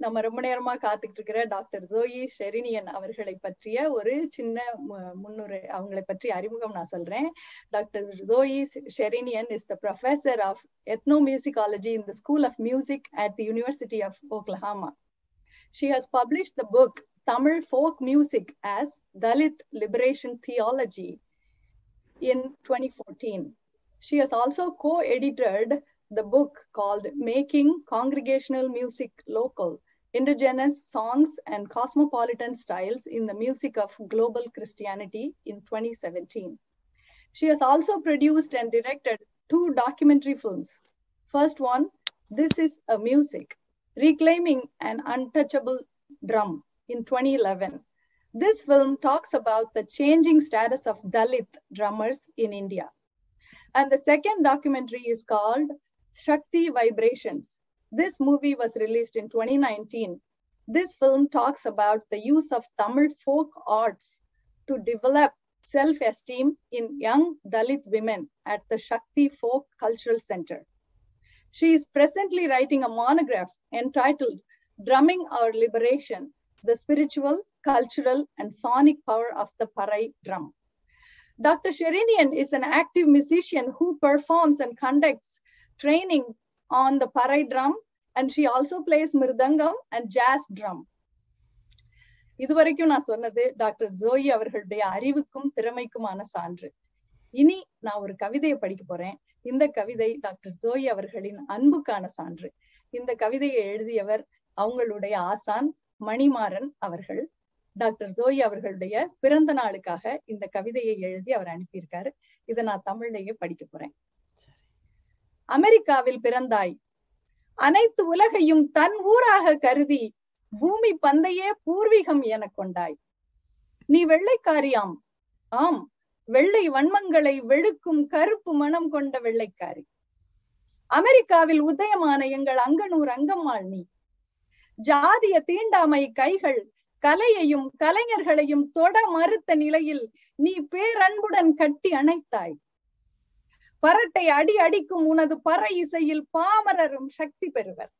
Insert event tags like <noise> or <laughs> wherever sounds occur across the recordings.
நம்ம ரொம்ப நேரமா காத்துக்கிட்டு இருக்கிற டாக்டர் ஜோயி ஷெரினியன் அவர்களை பற்றிய ஒரு சின்ன முன்னுரை அவங்களை பற்றி அறிமுகம் நான் சொல்றேன் doctor Joey Sherinian is the professor of ethnomusicology in the school of music at the university of Oklahoma she has publish the book Tamil folk music as Dalit liberation theology in fourteen she has also coeditor the book called Making Congregational Music Local Indigenous Songs and Cosmopolitan Styles in the Music of Global Christianity in 2017. She has also produced and directed two documentary films. First one, This is a Music, Reclaiming an Untouchable Drum in 2011. This film talks about the changing status of Dalit drummers in India. And the second documentary is called Shakti Vibrations. This movie was released in 2019. This film talks about the use of Tamil folk arts to develop self-esteem in young Dalit women at the Shakti Folk Cultural Center. She is presently writing a monograph entitled Drumming Our Liberation, the Spiritual, Cultural, and Sonic Power of the Parai Drum. Dr. Sherinian is an active musician who performs and conducts training on the Parai drum, and she also plays mirdangam and jazz drum. இதுவரைக்கும் நான் சொன்னது doctor Joey அவர்களுடைய அறிவுக்கும் திறமைக்குமான சான்று. இனி நான் ஒரு கவிதையை படிக்க போறேன். இந்த கவிதை டாக்டர் ஜோயி அவர்களின் அன்புக்கான சான்று. இந்த கவிதையை எழுதியவர் அவங்களுடைய ஆசான் மணிமாறன் அவர்கள். டாக்டர் ஜோயி அவர்களுடைய பிறந்த நாளுக்காக இந்த கவிதையை எழுதி அவர் அனுப்பியிருக்காரு. இதை நான் தமிழ்லயே படிக்க போறேன். அமெரிக்காவில் பிறந்தாய். அனைத்து உலகையும் தன் ஊராக கருதி பூமி பந்தையே பூர்வீகம் என கொண்டாய். நீ வெள்ளைக்காரியாம் ஆம் வெள்ளை வன்மங்களை வெளுக்கும் கருப்பு மனம் கொண்ட வெள்ளைக்காரி. அமெரிக்காவில் உதயமான எங்கள் அங்கனூர் அங்கம்மாள் நீ. ஜாதிய தீண்டாமை கைகள் கலையையும் கலைஞர்களையும் தொட மறுத்த நிலையில் நீ பேரன்புடன் கட்டி அணைத்தாய். பரட்டை அடி அடிக்கும் உனது பற இசையில் பாமரரும் சக்தி பெறுவர்.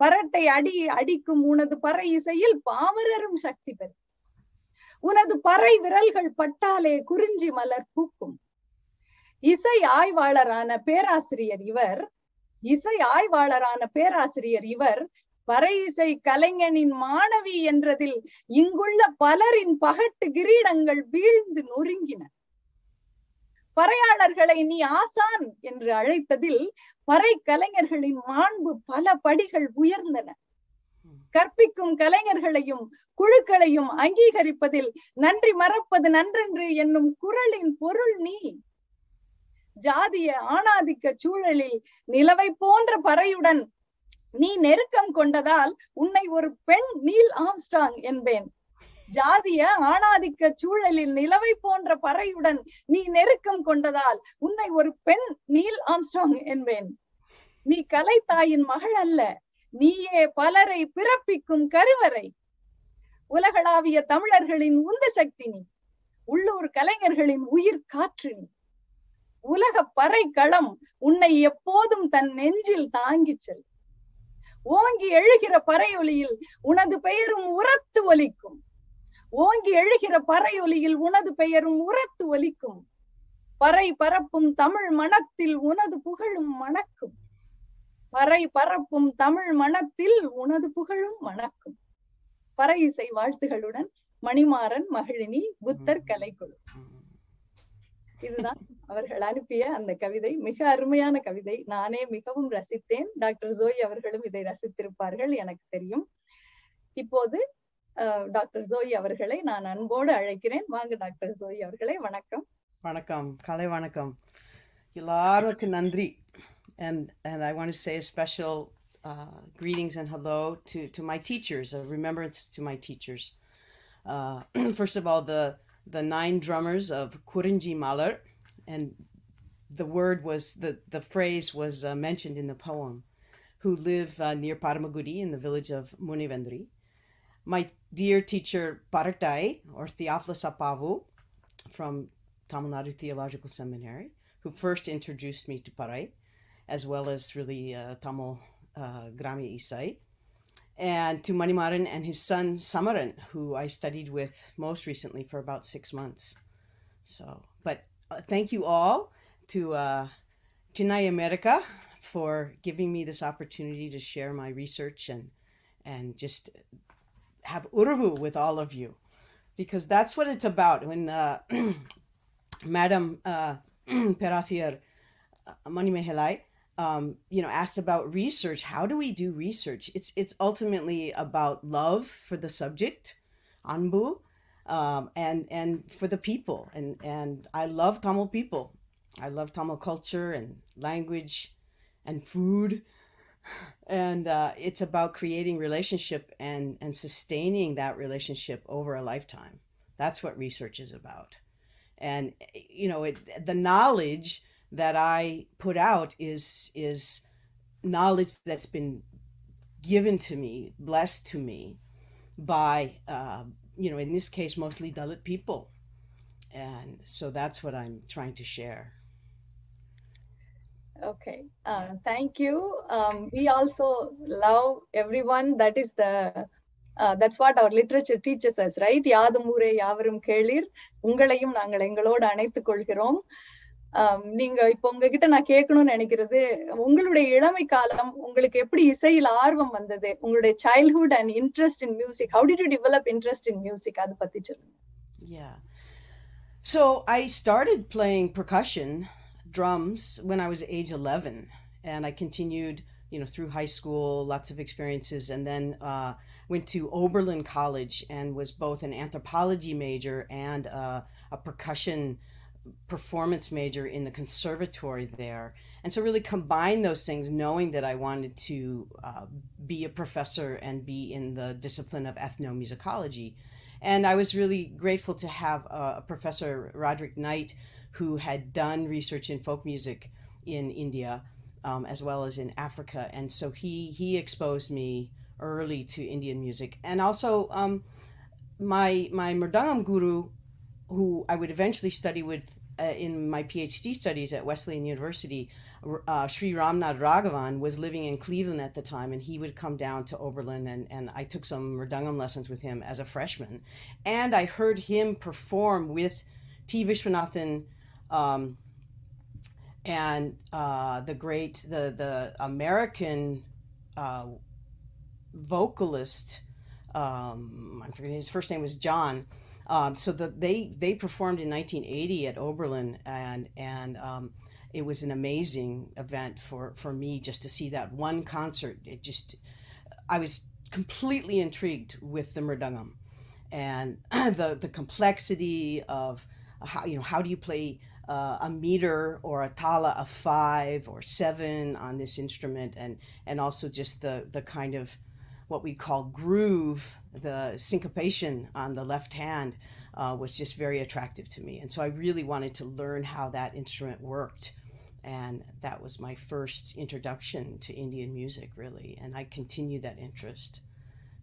பரட்டை அடி அடிக்கும் உனது பற இசையில் பாமரரும் சக்தி பெறுவர். உனது பறை விரல்கள் பட்டாலே குறிஞ்சி மலர் பூக்கும். இசை ஆய்வாளரான பேராசிரியர் இவர் இசை ஆய்வாளரான பேராசிரியர் இவர் பறை இசை கலைஞனின் மாணவி என்றதில் இங்குள்ள பலரின் பகட்டு கிரீடங்கள் வீழ்ந்து நொறுங்கின. பறையாளர்களை நீ ஆசான் என்று அழைத்ததில் பறை கலைஞர்களின் மாண்பு பல படிகள் உயர்ந்தன. கற்பிக்கும் கலைஞர்களையும் குழுக்களையும் அங்கீகரிப்பதில் நன்றி மறப்பது நன்றென்று என்னும் குரலின் பொருள் நீ. ஜாதிய ஆணாதிக்க சூழலில் நிலவை போன்ற பறையுடன் நீ நெருக்கம் கொண்டதால் உன்னை ஒரு பெண் நீல் ஆம்ஸ்டாங் என்பேன். ஜாதிய ஆணாதிக்க சூழலில் நிலவை போன்ற பறையுடன் நீ நெருக்கம் கொண்டதால் உன்னை ஒரு பெண் நீல் ஆம்ஸ்டாங் என்பேன். நீ கலை தாயின் மகள் அல்ல நீயே பலரை பிறப்பிக்கும் கருவறை. உலகளாவிய தமிழர்களின் உந்து சக்தி நீ உள்ளூர் கலைஞர்களின் உயிர் காற்று நீ. உலக பறை களம் உன்னை எப்போதும் தன் நெஞ்சில் தாங்கிச் செல் ஓங்கி எழுகிற பறையொலியில் உனது பெயரும் உரத்து ஒலிக்கும். ஓங்கி எழுகிற பறையொலியில் உனது பெயரும் உரத்து ஒலிக்கும். பறை பரப்பும் தமிழ் மனத்தில் உனது புகழும் மணக்கும். பறை பரப்பும் தமிழ் மனத்தில் உனது புகழும் மணக்கும். பறை இசை வாழ்த்துகளுடன் மணிமாறன் மகிழினி புத்தர் கலைக்குழு. இதுதான் அவர்கள் அனுப்பிய அந்த கவிதை. மிக அருமையான கவிதை. நானே மிகவும் ரசித்தேன். டாக்டர் ஜோய் அவர்களும் இதை ரசித்திருப்பார்கள் எனக்கு தெரியும். இப்போது டாக்டர் ஜோயி அவர்களை நான் அன்போடு அழைக்கிறேன். வாங்க டாக்டர் ஜோயி அவர்களை வணக்கம். வணக்கம். காலை வணக்கம். எல்லாருக்கும் நன்றி. And and I want to say a special uh, greetings and hello to to my teachers, a remembrance to my teachers. Uh, <clears throat> first of all, the the nine drummers of Kurinji Malar, and the word was the the phrase was uh, mentioned in the poem, who live near Paramagudi in the village of Munivendri. My dear teacher Paratai or Theophilus Appavu from Tamil Nadu Theological Seminary, who first introduced me to Parai as well as really uh, Tamil uh, Grami Isai. and to Manimaran and his son Samaran, who I studied with most recently for about six months. So, but uh, thank you all to uh, Chennai America for giving me this opportunity to share my research and and just have urvu with all of you, because that's what it's about. When uh, <clears throat> Madam uh, <clears throat> Perasier Manimehelai um, you know, asked about research. How do we do research? It's it's ultimately about love for the subject, anbu, um, and and for the people. And and I love Tamil people. I love Tamil culture and language, and food. And uh, it's about creating relationship and and sustaining that relationship over a lifetime. That's what research is about. And you know, it the knowledge that I put out is is knowledge that's been given to me, blessed to me by uh, you know, in this case, mostly Dalit people, and so that's what I'm trying to share. Okay, uh, thank you. Um, we also love everyone. That is the uh, that's what our literature teaches us, right? யாதும் ஊரே யாவரும் கேளீர் உங்களையும் நாங்கள் எங்களோடு அணைத்துக் கொள்கிறோம் um, நீங்க இப்ப உங்ககிட்ட நான் கேட்கணும்னு நினைக்கிறது உங்களுடைய இளமை காலம் உங்களுக்கு எப்படி இசையில் ஆர்வம் வந்தது உங்களுடைய childhood and interest in music how did you develop interest in music அதை பத்தி சொல்லுங்க Yeah. So I started playing percussion, drums, when I was age 11. And I continued, you know, through high school, lots of experiences, and then uh, went to Oberlin College and was both an anthropology major and uh, a percussion performance major in the conservatory there. And so, really combine those things, knowing that I wanted to uh, be a professor and be in the discipline of ethnomusicology. And I was really grateful to have uh, a professor, Roderick Knight, who had done research in folk music in India um, as well as in Africa. And so he, he exposed me early to Indian music. And also, um, my, my Murdangam guru, who I would eventually study with uh, in my PhD studies at Wesleyan University, uh, Sri Ramnad Raghavan was living in Cleveland at the time, and he would come down to Oberlin, and, and I took some Mridangam lessons with him as a freshman. And I heard him perform with T. Vishwanathan um, and uh, the great, the, the American uh, vocalist, um, I'm forgetting his first name was John. Um, so the, they they performed in 1980 at Oberlin, and and um, it was an amazing event for for me just to see that one concert. It just I was completely intrigued with the mridangam and <clears throat> the the complexity of how you know how do you play uh, a meter or a tala of five or seven on this instrument, and and also just the the kind of what we call groove, the syncopation on the left hand uh, was just very attractive to me. And so I really wanted to learn how that instrument worked. And that was my first introduction to Indian music, really. And I continued that interest.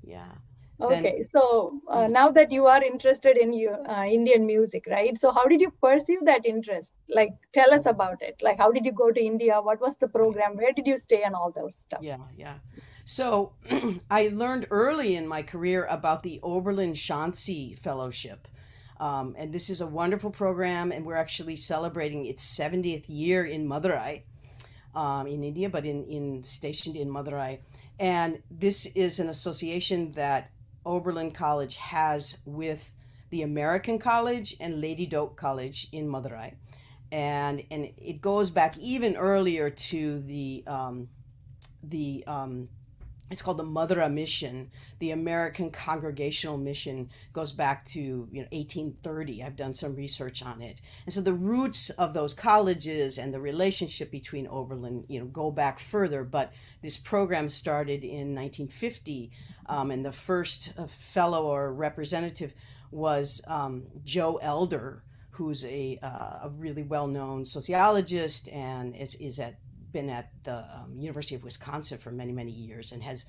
Yeah. Okay, so uh, now that you are interested in you, uh, Indian music, right? So how did you pursue that interest? Like, tell us about it. Like, how did you go to India? What was the program? Where did you stay, and all those stuff? Yeah, yeah. So <clears throat> I learned early in my career about the Oberlin Shansi Fellowship. Um, and this is a wonderful program, and we're actually celebrating its 70th year in Madurai, um, in India, but in, in stationed in Madurai. And this is an association that Oberlin College has with the American College and Lady Doak College in Madurai. And, and it goes back even earlier to the, um, the um, it's called the Madura Mission. The American Congregational Mission goes back to you know 1830. I've done some research on it, and so the roots of those colleges and the relationship between Oberlin, you know, go back further. But this program started in 1950, um, and the first uh, fellow or representative was um, Joe Elder, who's a uh, a really well known sociologist and is is at been at the um, University of Wisconsin for many, many years and has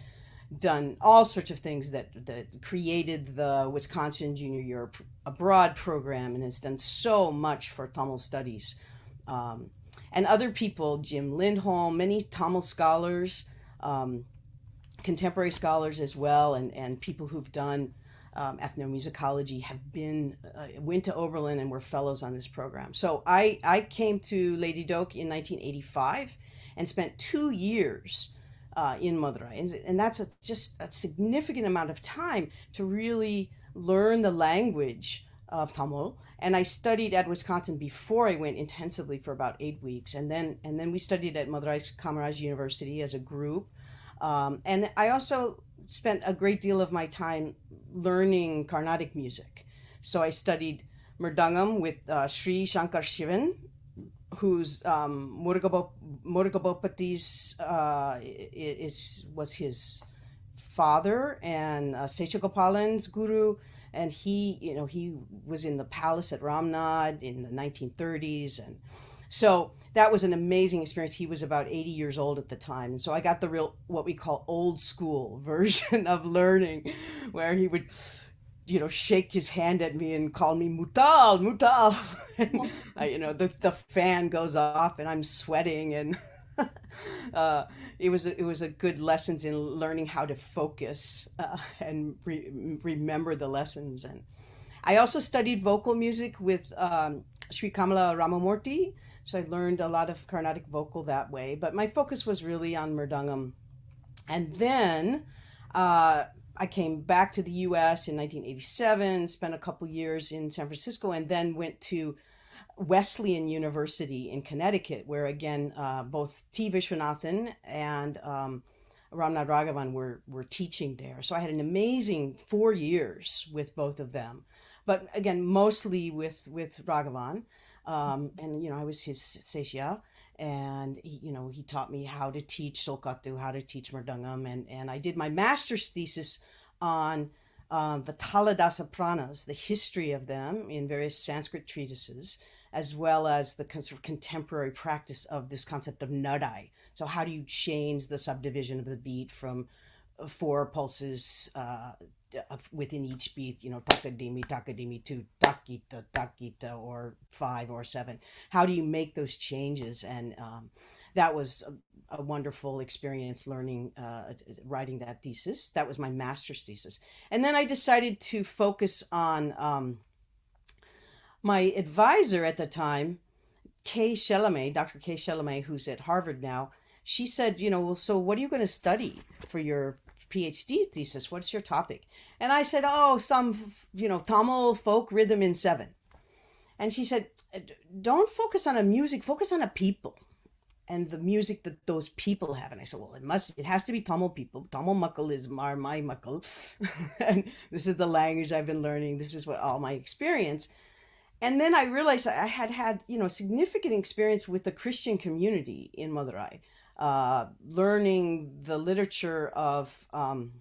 done all sorts of things that, that created the Wisconsin Junior Year Abroad program and has done so much for Tamil studies. Um, and other people, Jim Lindholm, many Tamil scholars, um, contemporary scholars as well, and and people who've done um, ethnomusicology have been uh, went to Oberlin and were fellows on this program. So I I came to Lady Doak in 1985 and spent two years uh, in Madurai, and, and that's a, just a significant amount of time to really learn the language of Tamil. And I studied at Wisconsin before I went intensively for about eight weeks, and then and then we studied at Madurai Kamaraj University as a group. Um, and I also spent a great deal of my time learning Carnatic music. So I studied Mridangam with uh, Sri Shankar Shivan, who's um, uh, is was his father and uh, Seshagopalan's guru, and he you know he was in the palace at Ramnad in the 1930s, and so that was an amazing experience. He was about 80 years old at the time. And so I got the real, what we call old school <laughs> version of learning, where he would, you know, shake his hand at me and call me Mutal, Mutal. <laughs> and, you know, the, the fan goes off and I'm sweating. And <laughs> uh, it was, a, it was a good lessons in learning how to focus uh, and re- remember the lessons. And I also studied vocal music with um, Sri Kamala Ramamurthy so I learned a lot of Carnatic vocal that way. But my focus was really on Mridangam. And then uh, I came back to the US in 1987, spent a couple years in San Francisco, and then went to Wesleyan University in Connecticut, where again, uh, both T. Vishwanathan and um, Ramnad Raghavan were, were teaching there. So I had an amazing four years with both of them. But again, mostly with, with Raghavan. Um, and you know, I was his seshya, and he, you know, he taught me how to teach Solkattu, how to teach Mridangam, and and I did my master's thesis on um, the Taladasa Pranas, the history of them in various Sanskrit treatises, as well as the sort of contemporary practice of this concept of nadai. So, how do you change the subdivision of the beat from four pulses uh, within each beat, you know, takadimi, takadimi two, takita, takita, or five or seven. How do you make those changes? And um, that was a, a, wonderful experience learning, uh, writing that thesis. That was my master's thesis. And then I decided to focus on um, my advisor at the time, Kay Shelemay, Dr. Kay Shelemay, who's at Harvard now. She said, you know, well, so what are you going to study for your PhD thesis. What's your topic? And I said, Oh, some, you know, Tamil folk rhythm in seven. And she said, uh, Don't focus on a music, focus on a people and the music that those people have. And I said, Well, it must, it has to be Tamil people. Tamil Muckle is my, my Muckle. <laughs> and this is the language I've been learning. This is what all my experience. And then I realized I had had, you know, significant experience with the Christian community in Madurai uh, learning the literature of um,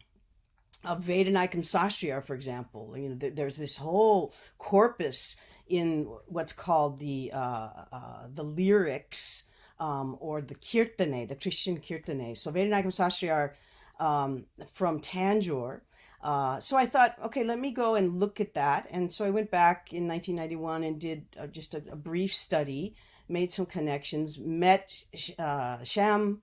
of Vedanayakam Sastriyar, for example. You know, th- there's this whole corpus in what's called the uh, uh, the lyrics um, or the kirtane, the Christian kirtane. So Vedanayakam Sastriyar um, from Tanjore. Uh, so I thought, okay, let me go and look at that. And so I went back in 1991 and did uh, just a, a, brief study made some connections, met uh, Sham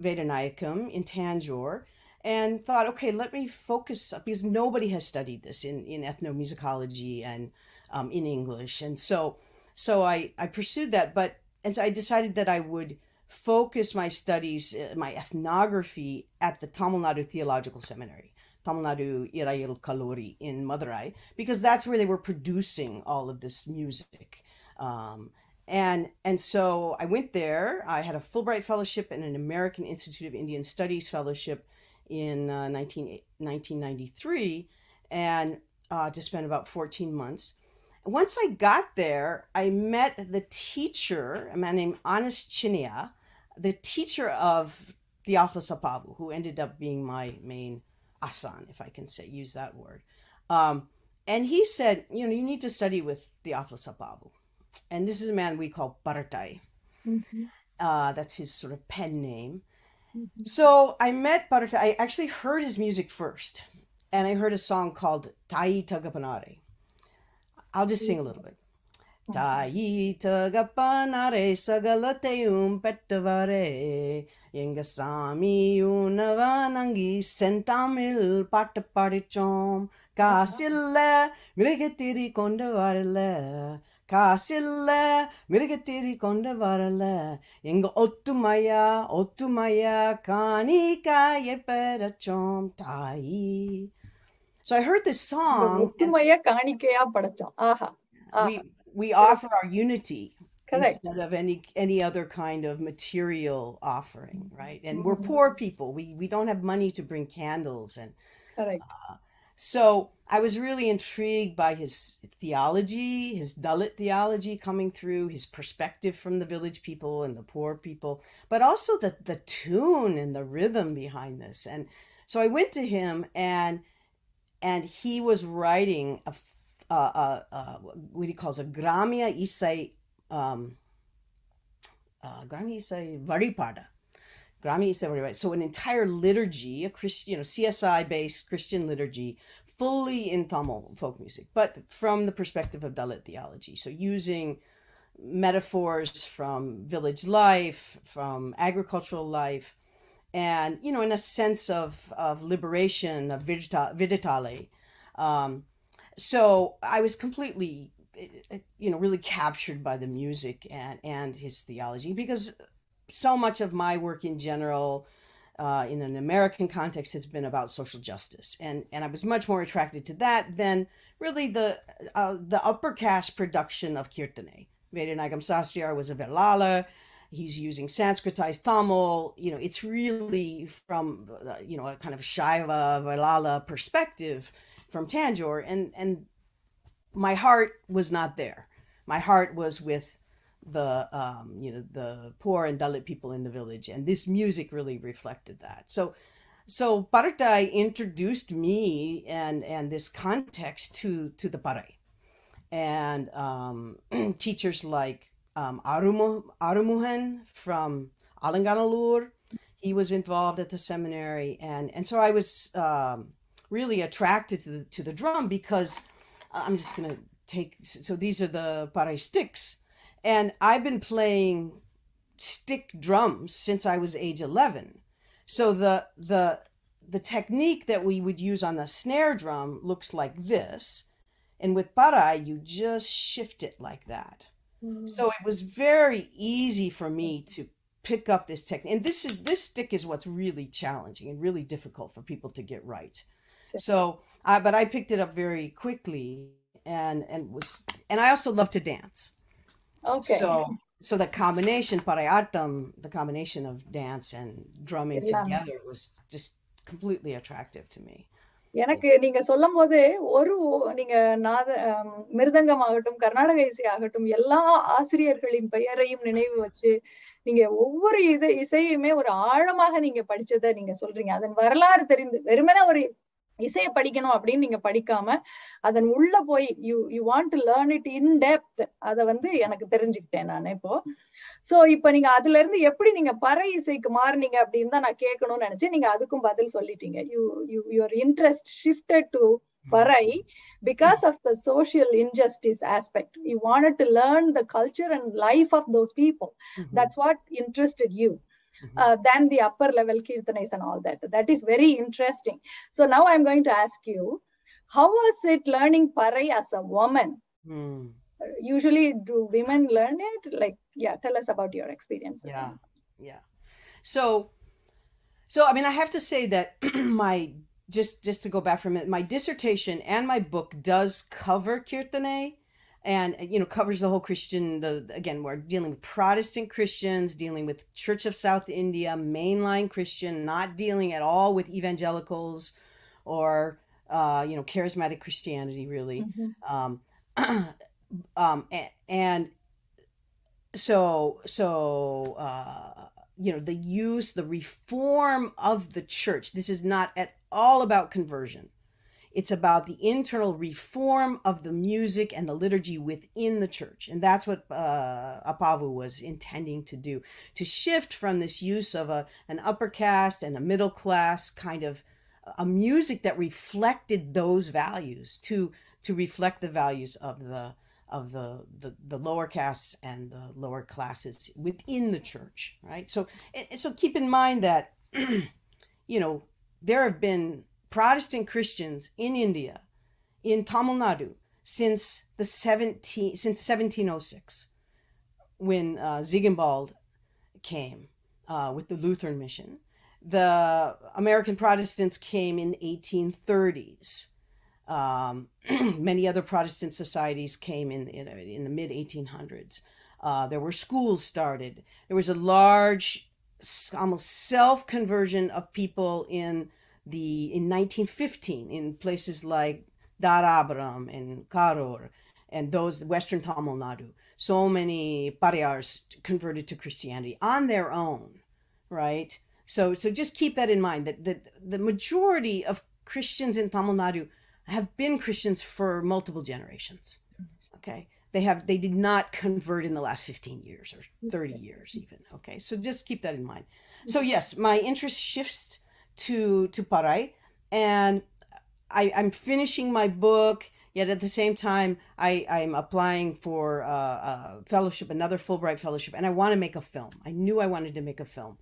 Vedanayakam in Tanjore, and thought, okay, let me focus because nobody has studied this in, in ethnomusicology and um, in English. And so, so I, I pursued that, but, and so I decided that I would focus my studies, uh, my ethnography at the Tamil Nadu Theological Seminary. Tamil Nadu Irayil Kalori in Madurai, because that's where they were producing all of this music. Um, and and so I went there. I had a Fulbright fellowship and an American Institute of Indian Studies fellowship in uh, 19, 1993, and uh, to spend about 14 months. Once I got there, I met the teacher, a man named Anis Chinia, the teacher of Theophilus Appavu, who ended up being my main asan, if I can say use that word. Um, and he said, you know, you need to study with Theophilus Appavu and this is a man we call Paratai. Mm-hmm. Uh, that's his sort of pen name. Mm-hmm. So I met Paratai. I actually heard his music first, and I heard a song called Tai Tagapanare. I'll just sing a little bit. Mm-hmm. Tayi tagapanare sagalateum pettavare எங்க Yingasami நங்கி sentamil parta பாடிச்சோம் காசில்ல மிருகத்திரி கொண்டு காசில்ல மிருகத்திரி கொண்டு வரல எங்க ஒத்துமையா ஒத்துமையா காணிக்காய பெறச்சோம் தாயி So I heard this இந்த song. and ஒத்துமைய காணிக்கையா படைச்சோம் Aha we Aha we சிறப்பு offer our unity correct instead of any any other kind of material offering, right? And we're poor people. We we don't have money to bring candles and correct so I was really intrigued by his theology, his Dalit theology coming through, his perspective from the village people and the poor people, but also the the tune and the rhythm behind this. And so I went to him and and he was writing a, uh, uh, uh, what he calls a Gramya Isai, um, uh, Gramya Isai Varipada. Gramya Isai Varipada. So an entire liturgy, a Christian, you know, CSI based Christian liturgy, fully in Tamil folk music, but from the perspective of Dalit theology. So using metaphors from village life, from agricultural life, and you know, in a sense of of liberation of vidita- viditale. Um, so I was completely, eh, you know, really captured by the music and and his theology because so much of my work in general. Uh, in an American context, has been about social justice, and and I was much more attracted to that than really the uh, the upper caste production of kirtane. Vedanagam Sastriar was a Velala, he's using Sanskritized Tamil. You know, it's really from uh, you know a kind of Shaiva Valala perspective from Tanjore, and and my heart was not there. My heart was with the um, you know the poor and Dalit people in the village, and this music really reflected that. So. So Paratai introduced me and and this context to to the Parai, and um, <clears throat> teachers like um, Arumu, Arumuhan from Alanganalur. He was involved at the seminary, and and so I was um, really attracted to the to the drum because I'm just gonna take. So these are the parai sticks, and I've been playing stick drums since I was age 11. So the the the technique that we would use on the snare drum looks like this, and with parai you just shift it like that. Mm-hmm. So it was very easy for me to pick up this technique. And this is this stick is what's really challenging and really difficult for people to get right. So, I, but I picked it up very quickly and and was and I also love to dance. Okay. So so the combination parayatam, the combination of dance and drumming எல்லாமே. together was just completely attractive to me. எனக்கு நீங்க சொல்லும் போது ஒரு நீங்க நாத மிருதங்கம் ஆகட்டும் கர்நாடக இசை ஆகட்டும் எல்லா ஆசிரியர்களின் பெயரையும் நினைவு வச்சு நீங்க ஒவ்வொரு இது இசையுமே ஒரு ஆழமாக நீங்க படிச்சதை நீங்க சொல்றீங்க அதன் வரலாறு தெரிந்து வெறுமனே ஒரு இசையை படிக்கணும் அப்படின்னு நீங்க படிக்காம அதன் உள்ள போய் you you want to learn it in depth அத வந்து எனக்கு தெரிஞ்சுக்கிட்டேன் நான் இப்போ. சோ இப்ப நீங்க அதுல இருந்து எப்படி நீங்க பறை இசைக்கு மாறுனீங்க அப்படின்னு தான் நான் கேட்கணும்னு நினைச்சேன் நீங்க அதுக்கும் பதில் சொல்லிட்டீங்க. You you your interest shifted to parai because of the social injustice aspect. You wanted to learn the culture and life of those people. Mhm. that's what interested Mhm. uh, than the upper level kirtanas and all that that is very interesting so now i'm going to ask you how was it learning parai as a woman. Uh, usually do women learn it like yeah tell us about your experiences Yeah. Yeah. So, so I mean, I have to say that <clears throat> my just just to go back for a minute, my dissertation and my book does cover kirtane, and you know covers the whole Christian. The again, we're dealing with Protestant Christians, dealing with Church of South India, mainline Christian, not dealing at all with evangelicals or uh, you know charismatic Christianity, really Mhm. um, <clears throat> um, a- and so so uh, you know the use the reform of the church this is not at all about conversion it's about the internal reform of the music and the liturgy within the church and that's what uh, appavu was intending to do to shift from this use of a an upper caste and a middle class kind of a music that reflected those values to to reflect the values of the of the, the the lower castes and the lower classes within the church, right? So so keep in mind that <clears throat> you know there have been Protestant Christians in India, in Tamil Nadu, since the 17 since 1706, when uh, Ziegenbalg came uh, with the Lutheran mission. The American Protestants came in 1830s. Um, <clears throat> many other Protestant societies came in in, in the mid 1800s. Uh, there were schools started. There was a large, almost self conversion of people in the in 1915 in places like Dharapuram and Karur and those Western Tamil Nadu. So many Pariyars converted to Christianity on their own, right? So so just keep that in mind that, that the majority of Christians in Tamil Nadu have been Christians for multiple generations. Okay. They have they did not convert in the last 15 years or 30 years even. Okay. So just keep that in mind. So yes, my interest shifts to to Parai and I, I'm finishing my book, yet at the same time, I, I'm applying for a, a fellowship, another Fulbright fellowship, and I want to make a film. I knew I wanted to make a film.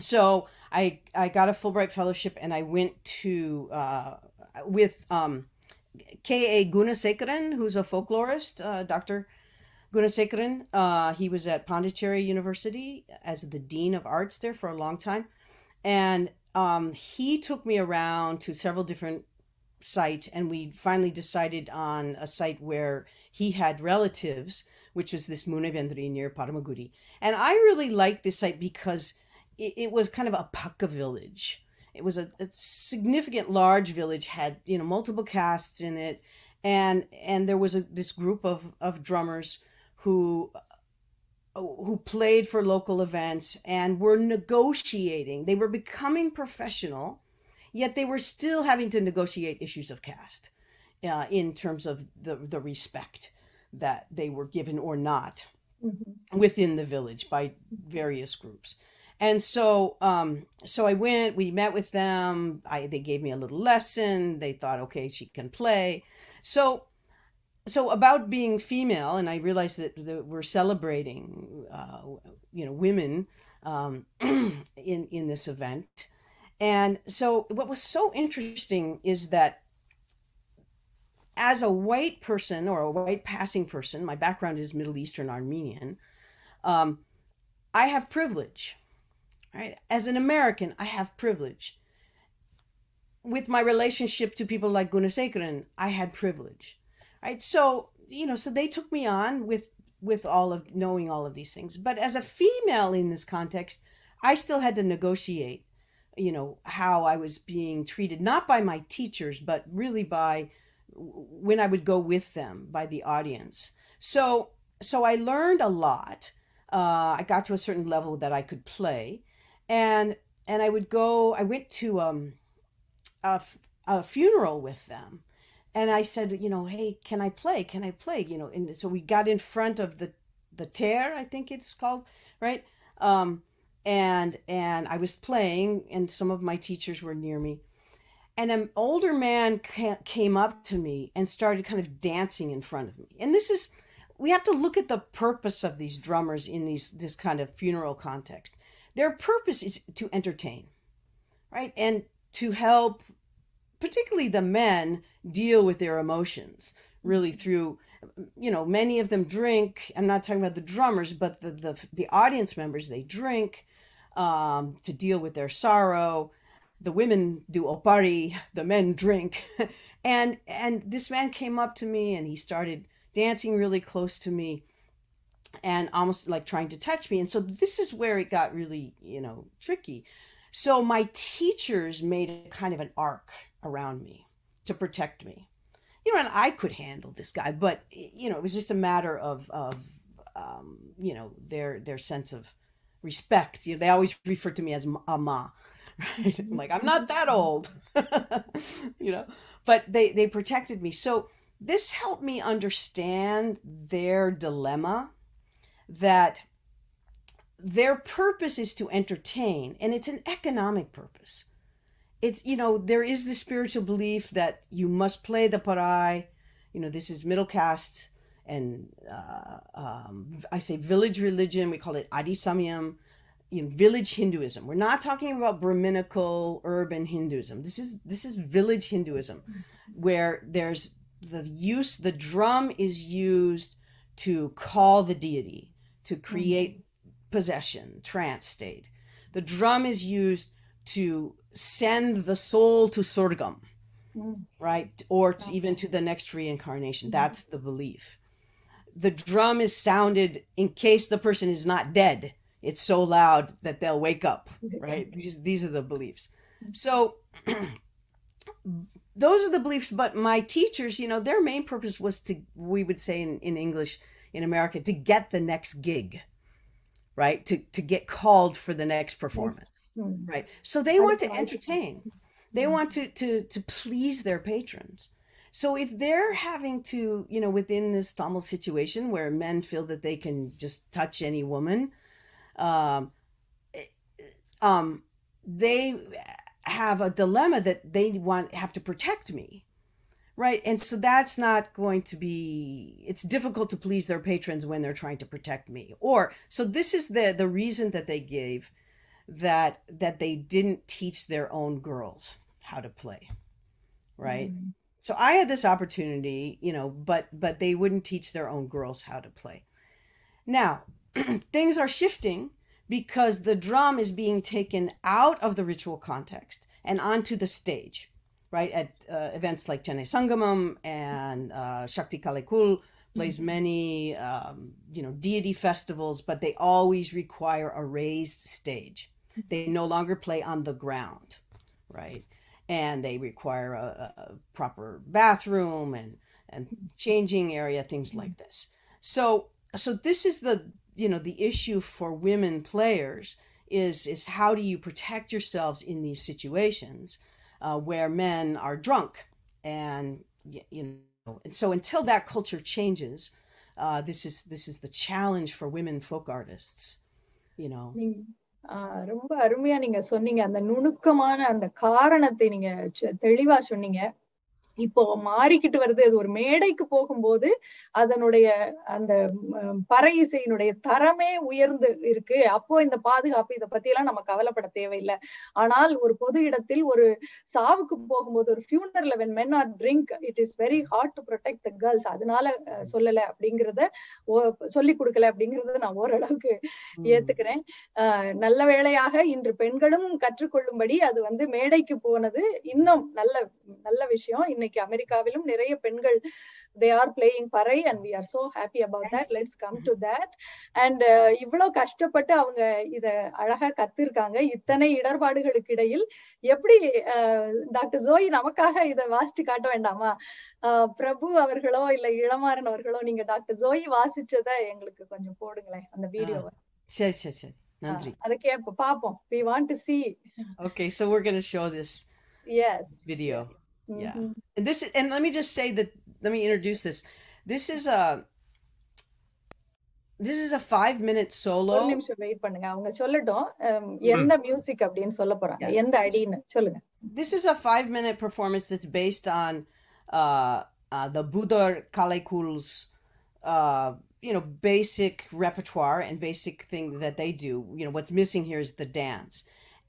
So I, I got a Fulbright fellowship and I went to, uh, with um, K.A. Gunasekaran, who's a folklorist, uh, Dr. Gunasekaran. Uh, he was at Pondicherry University as the Dean of Arts there for a long time. And um, he took me around to several different sites and we finally decided on a site where he had relatives which was this Munavendri near Paramagudi. And I really liked this site because it, it was kind of a Paka village. It was a, a, significant large village, had you know multiple castes in it, and and there was a, this group of, of drummers who who played for local events and were negotiating. They were becoming professional yet they were still having to negotiate issues of caste uh, in terms of the, the respect that they were given or not mm-hmm. within the village by various groups. And so, um, so I went. We met with them. I they gave me a little lesson. They thought, okay, she can play. So, so about being female, and I realized that, that we're celebrating, uh, you know, women um, <clears throat> in in this event. And so, what was so interesting is that as a white person or a white passing person, my background is Middle Eastern Armenian, um, I have privilege. Right? As an American, I have privilege. With my relationship to people like Gunasekaran, I had privilege. Right? So, you know, so they took me on with with all of knowing all of these things. But as a female in this context, I still had to negotiate you know how i was being treated not by my teachers but really by when i would go with them by the audience so so i learned a lot uh, i got to a certain level that i could play and and i would go i went to um a, a funeral with them and i said you know hey can i play? Can i play? You know and so we got in front of the the tear i think it's called right? Um and and I was playing, and some of my teachers were near me, and an older man came up to me and started kind of dancing in front of me. And this is we have to look at the purpose of these drummers in these this kind of funeral context. Their purpose is to entertain, right, and to help, particularly the men, deal with their emotions really through you know many of them drink i'm not talking about the drummers but the the, the audience members they drink um, to deal with their sorrow. The women do oppari, the men drink. <laughs> and and this man came up to me and he started dancing really close to me and almost like trying to touch me. And so this is where it got really, you know, tricky. So my teachers made a kind of an arc around me to protect me. You know, and I could handle this guy, but you know, it was just a matter of of um, you know their their sense of respect. You know, they always refer to me as a ma. <laughs> Right? I'm like, I'm not that old. <laughs> you know, but they they protected me. So this helped me understand their dilemma that their purpose is to entertain and it's an economic purpose. It's you know, there is the spiritual belief that you must play the parai, you know, this is middle caste and uh, um, I say village religion. We call it Adi Samyam, you know, village Hinduism. We're not talking about Brahminical urban Hinduism. This is this is village Hinduism, where there's the use. The drum is used to call the deity, to create possession, trance state. The drum is used to send the soul to Sorgam, Mm. right? Or to, even to the next reincarnation. Mhm. That's the belief. The drum is sounded in case the person is not dead. It's so loud that they'll wake up, <laughs> right? These, these are the beliefs. So <clears throat> those are the beliefs, but my teachers, you know, their main purpose was to, we would say in, in English in America, to get the next gig, right? To, to get called for the next performance. Mm. Right. So they want to entertain. They want to to to please their patrons. So if they're having to, you know, within this Tamil situation where men feel that they can just touch any woman, um, eh, um, they have a dilemma that they want have to protect me, right? And so that's not going to be. It's difficult to please their patrons when they're trying to protect me. Or so this is the the reason that they gave that that they didn't teach their own girls how to play right Mm. so i had this opportunity you know but but they wouldn't teach their own girls how to play now <clears throat> things are shifting because the drum is being taken out of the ritual context and onto the stage right at uh, events like chennai sangamam and uh, shakti kalikul plays Mhm. many um, you know deity festivals but they always require a raised stage. They no longer play on the ground right? And they require a, a, a proper bathroom and and changing area things like this. So so this is the you know the issue for women players is is how do you protect yourselves in these situations uh, where men are drunk and y- you know and so until that culture changes uh, this is this is the challenge for women folk artists you know நீங்க ஆஹ் ரொம்ப அருமையா நீங்க சொன்னீங்க அந்த நுணுக்கமான அந்த காரணத்தை நீங்க செ- தெளிவா சொன்னீங்க இப்போ மாறிக்கிட்டு வருது. அது ஒரு மேடைக்கு போகும்போது அதனுடைய அந்த பறை இசையினுடைய தரமே உயர்ந்து இருக்கு. அப்போ இந்த பாதுகாப்பு இத பத்தி எல்லாம் நம்ம கவலைப்பட தேவையில்லை. ஆனால் ஒரு பொது இடத்தில் ஒரு சாவுக்கு போகும்போது ஒரு ஃபியூனர்ல when men are drink it is very hard to protect the girls அதனால சொல்லல அப்படிங்கறத சொல்லி கொடுக்கல அப்படிங்கறத நான் ஓரளவுக்கு. ஏத்துக்கிறேன். நல்ல வேளையாக இன்று பெண்களும் கற்றுக்கொள்ளும்படி அது வந்து மேடைக்கு போனது இன்னும் நல்ல நல்ல விஷயம். இன்னைக்கு அமெரிக்காவிலும் நிறைய பெண்கள் they are playing parai and we are so happy about that let's come to that and இவ்வளவு கஷ்டப்பட்டு அவங்க இத அழகா கத்திருக்காங்க. இத்தனை இடர்பாடுகளுக்கு இடையில் எப்படி டாக்டர் ஜோய் நமக்காக இத வாசிச்சு காட்ட வேண்டாமா? ஆஹ் பிரபு அவர்களோ இல்ல இளமாறன் அவர்களோ நீங்க டாக்டர் ஜோய் வாசிச்சத எங்களுக்கு கொஞ்சம் போடுங்களேன் அந்த வீடியோவை சரி சரி சரி. நன்றி. அதை கேப்ப பாப்போம். We want to see. Okay so we're going to show this yes. video. Yeah. Mhm. and this is and let me just say that let me introduce this this is a this is a five minute ஒரு solo நிமிஷம் wait பண்ணுங்க அவங்க சொல்லட்டும் um, எந்த music அப்படின்னு சொல்ல போறாங்க Yeah. எந்த அடின்னு சொல்லுங்க this is a five minute performance that's based on uh, uh, the Budar Kalekul's uh, you know basic repertoire and basic thing that they do. You know what's missing here is the dance,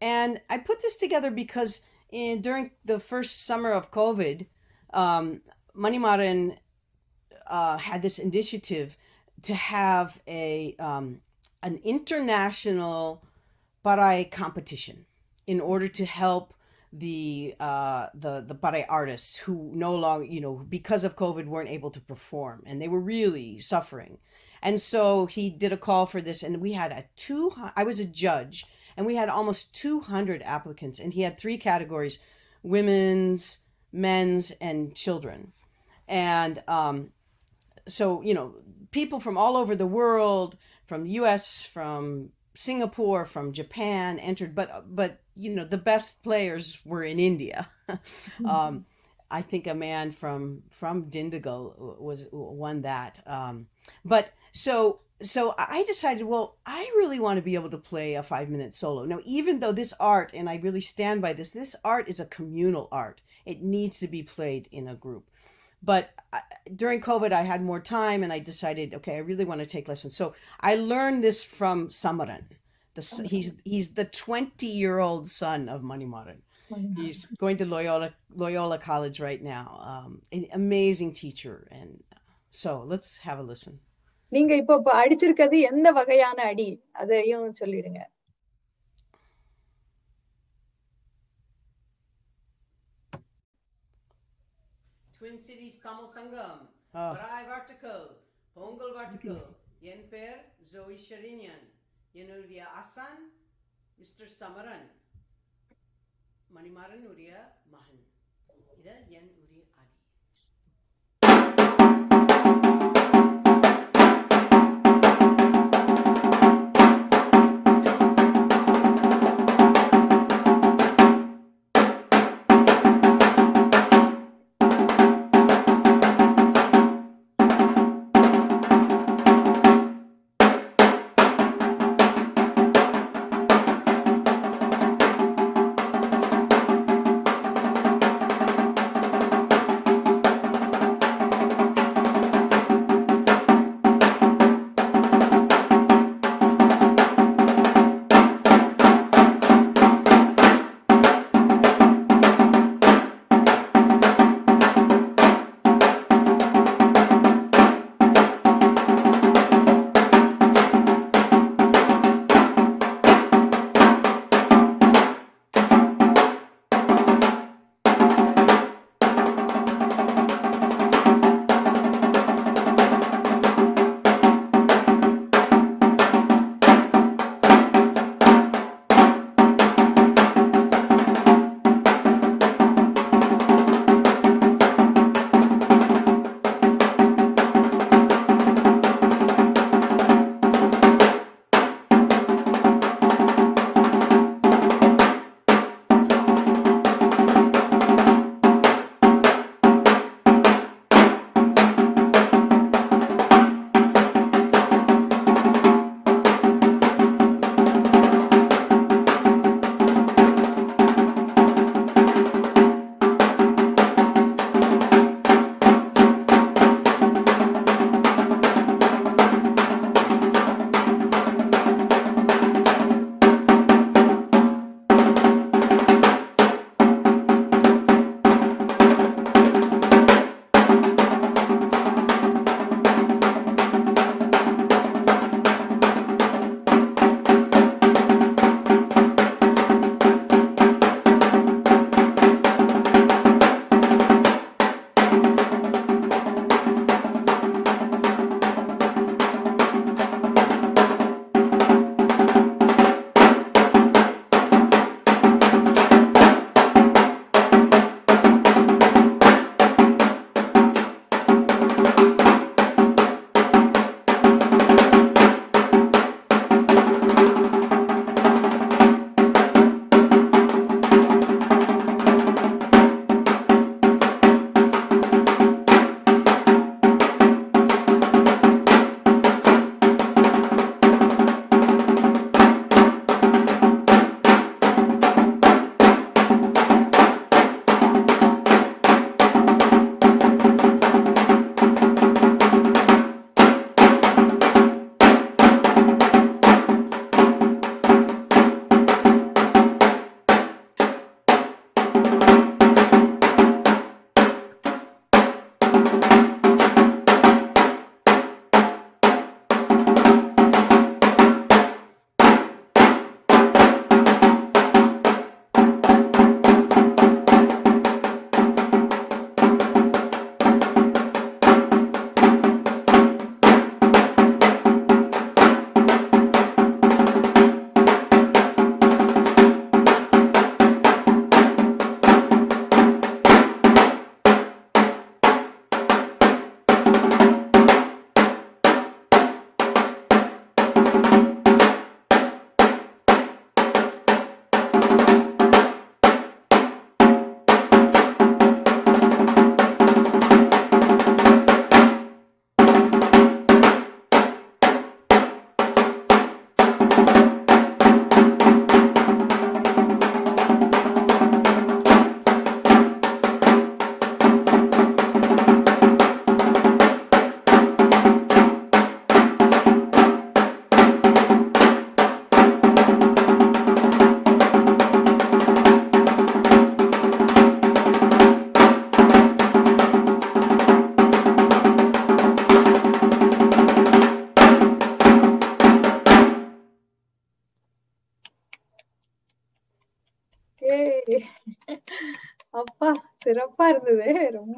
and I put this together because in during the first summer of COVID, um, Manimaran uh, had this initiative to have a um, an international parai competition in order to help the uh the the parai artists who no longer you know because of covid weren't able to perform and they were really suffering. And so he did a call for this and we had a two i was a judge and we had almost 200 applicants and he had three categories women's men's and children. And um so you know people from all over the world from us from singapore from japan entered but but you know the best players were in india. <laughs> Um i think a man from from dindigul was won that. Um but so so i decided well i really want to be able to play a five minute solo now even though this art and i really stand by this this art is a communal art it needs to be played in a group but I, during COVID, I had more time and I decided, okay, I really want to take lessons. So I learned this from Samaran. The, s- he's he's the 20 year old son of Manimaran. He's going to Loyola Loyola College right now. Um, an amazing teacher, and so let's have a listen. நீங்க இப்போ இப்ப அடிச்சிருக்கிறது எந்த வகையான அடி? அதையும் சொல்லிடுங்க. Twin Cities Tamil Sangam, Ah. Vertical, Pongal Vertical, என் பேர் Joy ஷெரினியன் என்னுடைய அசான் மிஸ்டர் சமரன் மணிமாறன் உடைய மகன் இத என் உடைய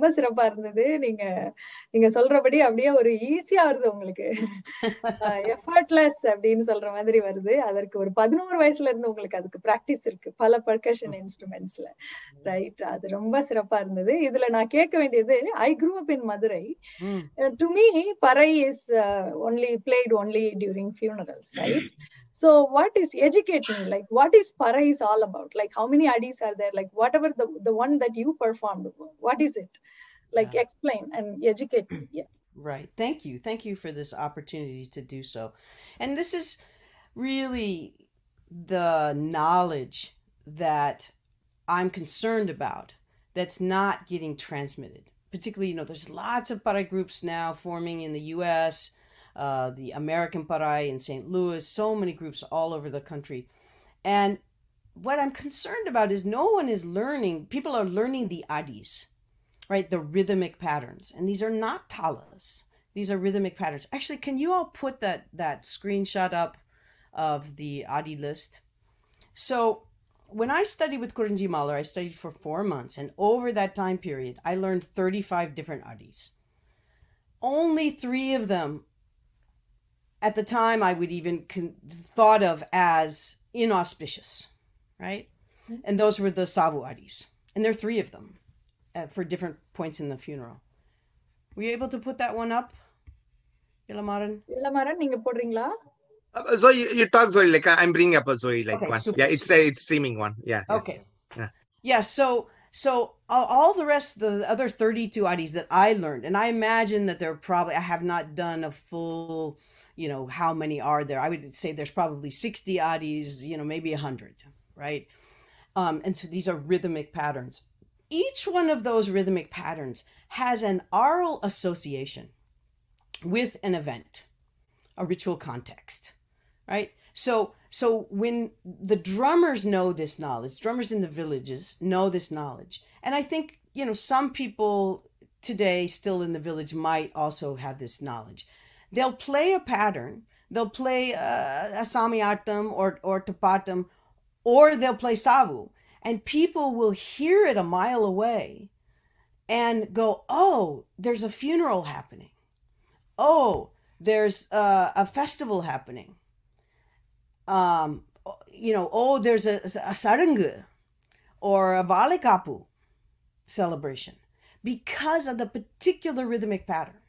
ரொம்ப சிறப்பா இருந்தது. நீங்க நீங்க சொல்றபடி அப்படியே ஒரு ஈஸியா வருது உங்களுக்கு. <laughs> எஃபர்ட்லெஸ் அப்படின்னு சொல்ற மாதிரி வருது. அதற்கு ஒரு பதினோரு வயசுல இருந்து உங்களுக்கு அதுக்கு பிராக்டிஸ் இருக்கு. பல பர்கஷன் இன்ஸ்ட்ருமெண்ட்ஸ்ல ரைட் அது ரொம்ப சிறப்பா இருந்தது. இதுல நான் கேட்க வேண்டியது I grew up in Madurai. To me parai is only played only during funerals right so what is educating like what is parai is all about like how many adis are there like whatever the the one that you performed what is it like Yeah. explain and educate me yeah Right. Thank you. Thank you for this opportunity to do so. And this is really the knowledge that I'm concerned about that's not getting transmitted. Particularly, you know, there's lots of parai groups now forming in the US, uh, the American Parai in St. Louis, so many groups all over the country. And what I'm concerned about is no one is learning, people are learning the adis right? The rhythmic patterns. And these are not talas. These are rhythmic patterns. Actually, can you all put that that screenshot up of the Adi list? So when I studied with Kurinji Malar, I studied for four months, and over that time period, I learned 35 different Adis. Only three of them at the time I would even con- thought of as inauspicious, right? Mm-hmm. And those were the Savuaris, and there are three of them uh, for different points in the funeral. Were you able to put that one up, Ilamaran? Ilamaran, நீங்க போடுறீங்களா? Uh, so you, you talk Zoe like I'm bringing up a Zoe like okay, one. Super, yeah, it's a, it's streaming one. Yeah. Okay. Yeah. yeah so so all the rest, the other 32 adis that I learned, and I imagine that they're probably I have not done a full you know, how many are there? I would say there's probably sixty adis, you know, maybe hundred, right? Um, and so these are rhythmic patterns. Each one of those rhythmic patterns has an oral association with an event, a ritual context, right? So so when the drummers know this knowledge, drummers in the villages know this knowledge. And I think, you know, some people today still in the village might also have this knowledge. They'll play a pattern, they'll play uh, a Samiatam or or Tapatam or they'll play Savu and people will hear it a mile away and go, "Oh, there's a funeral happening." Oh, there's uh, a festival happening. Um, you know, oh, there's a, a sarangu or a valikapu celebration. Because of the particular rhythmic pattern,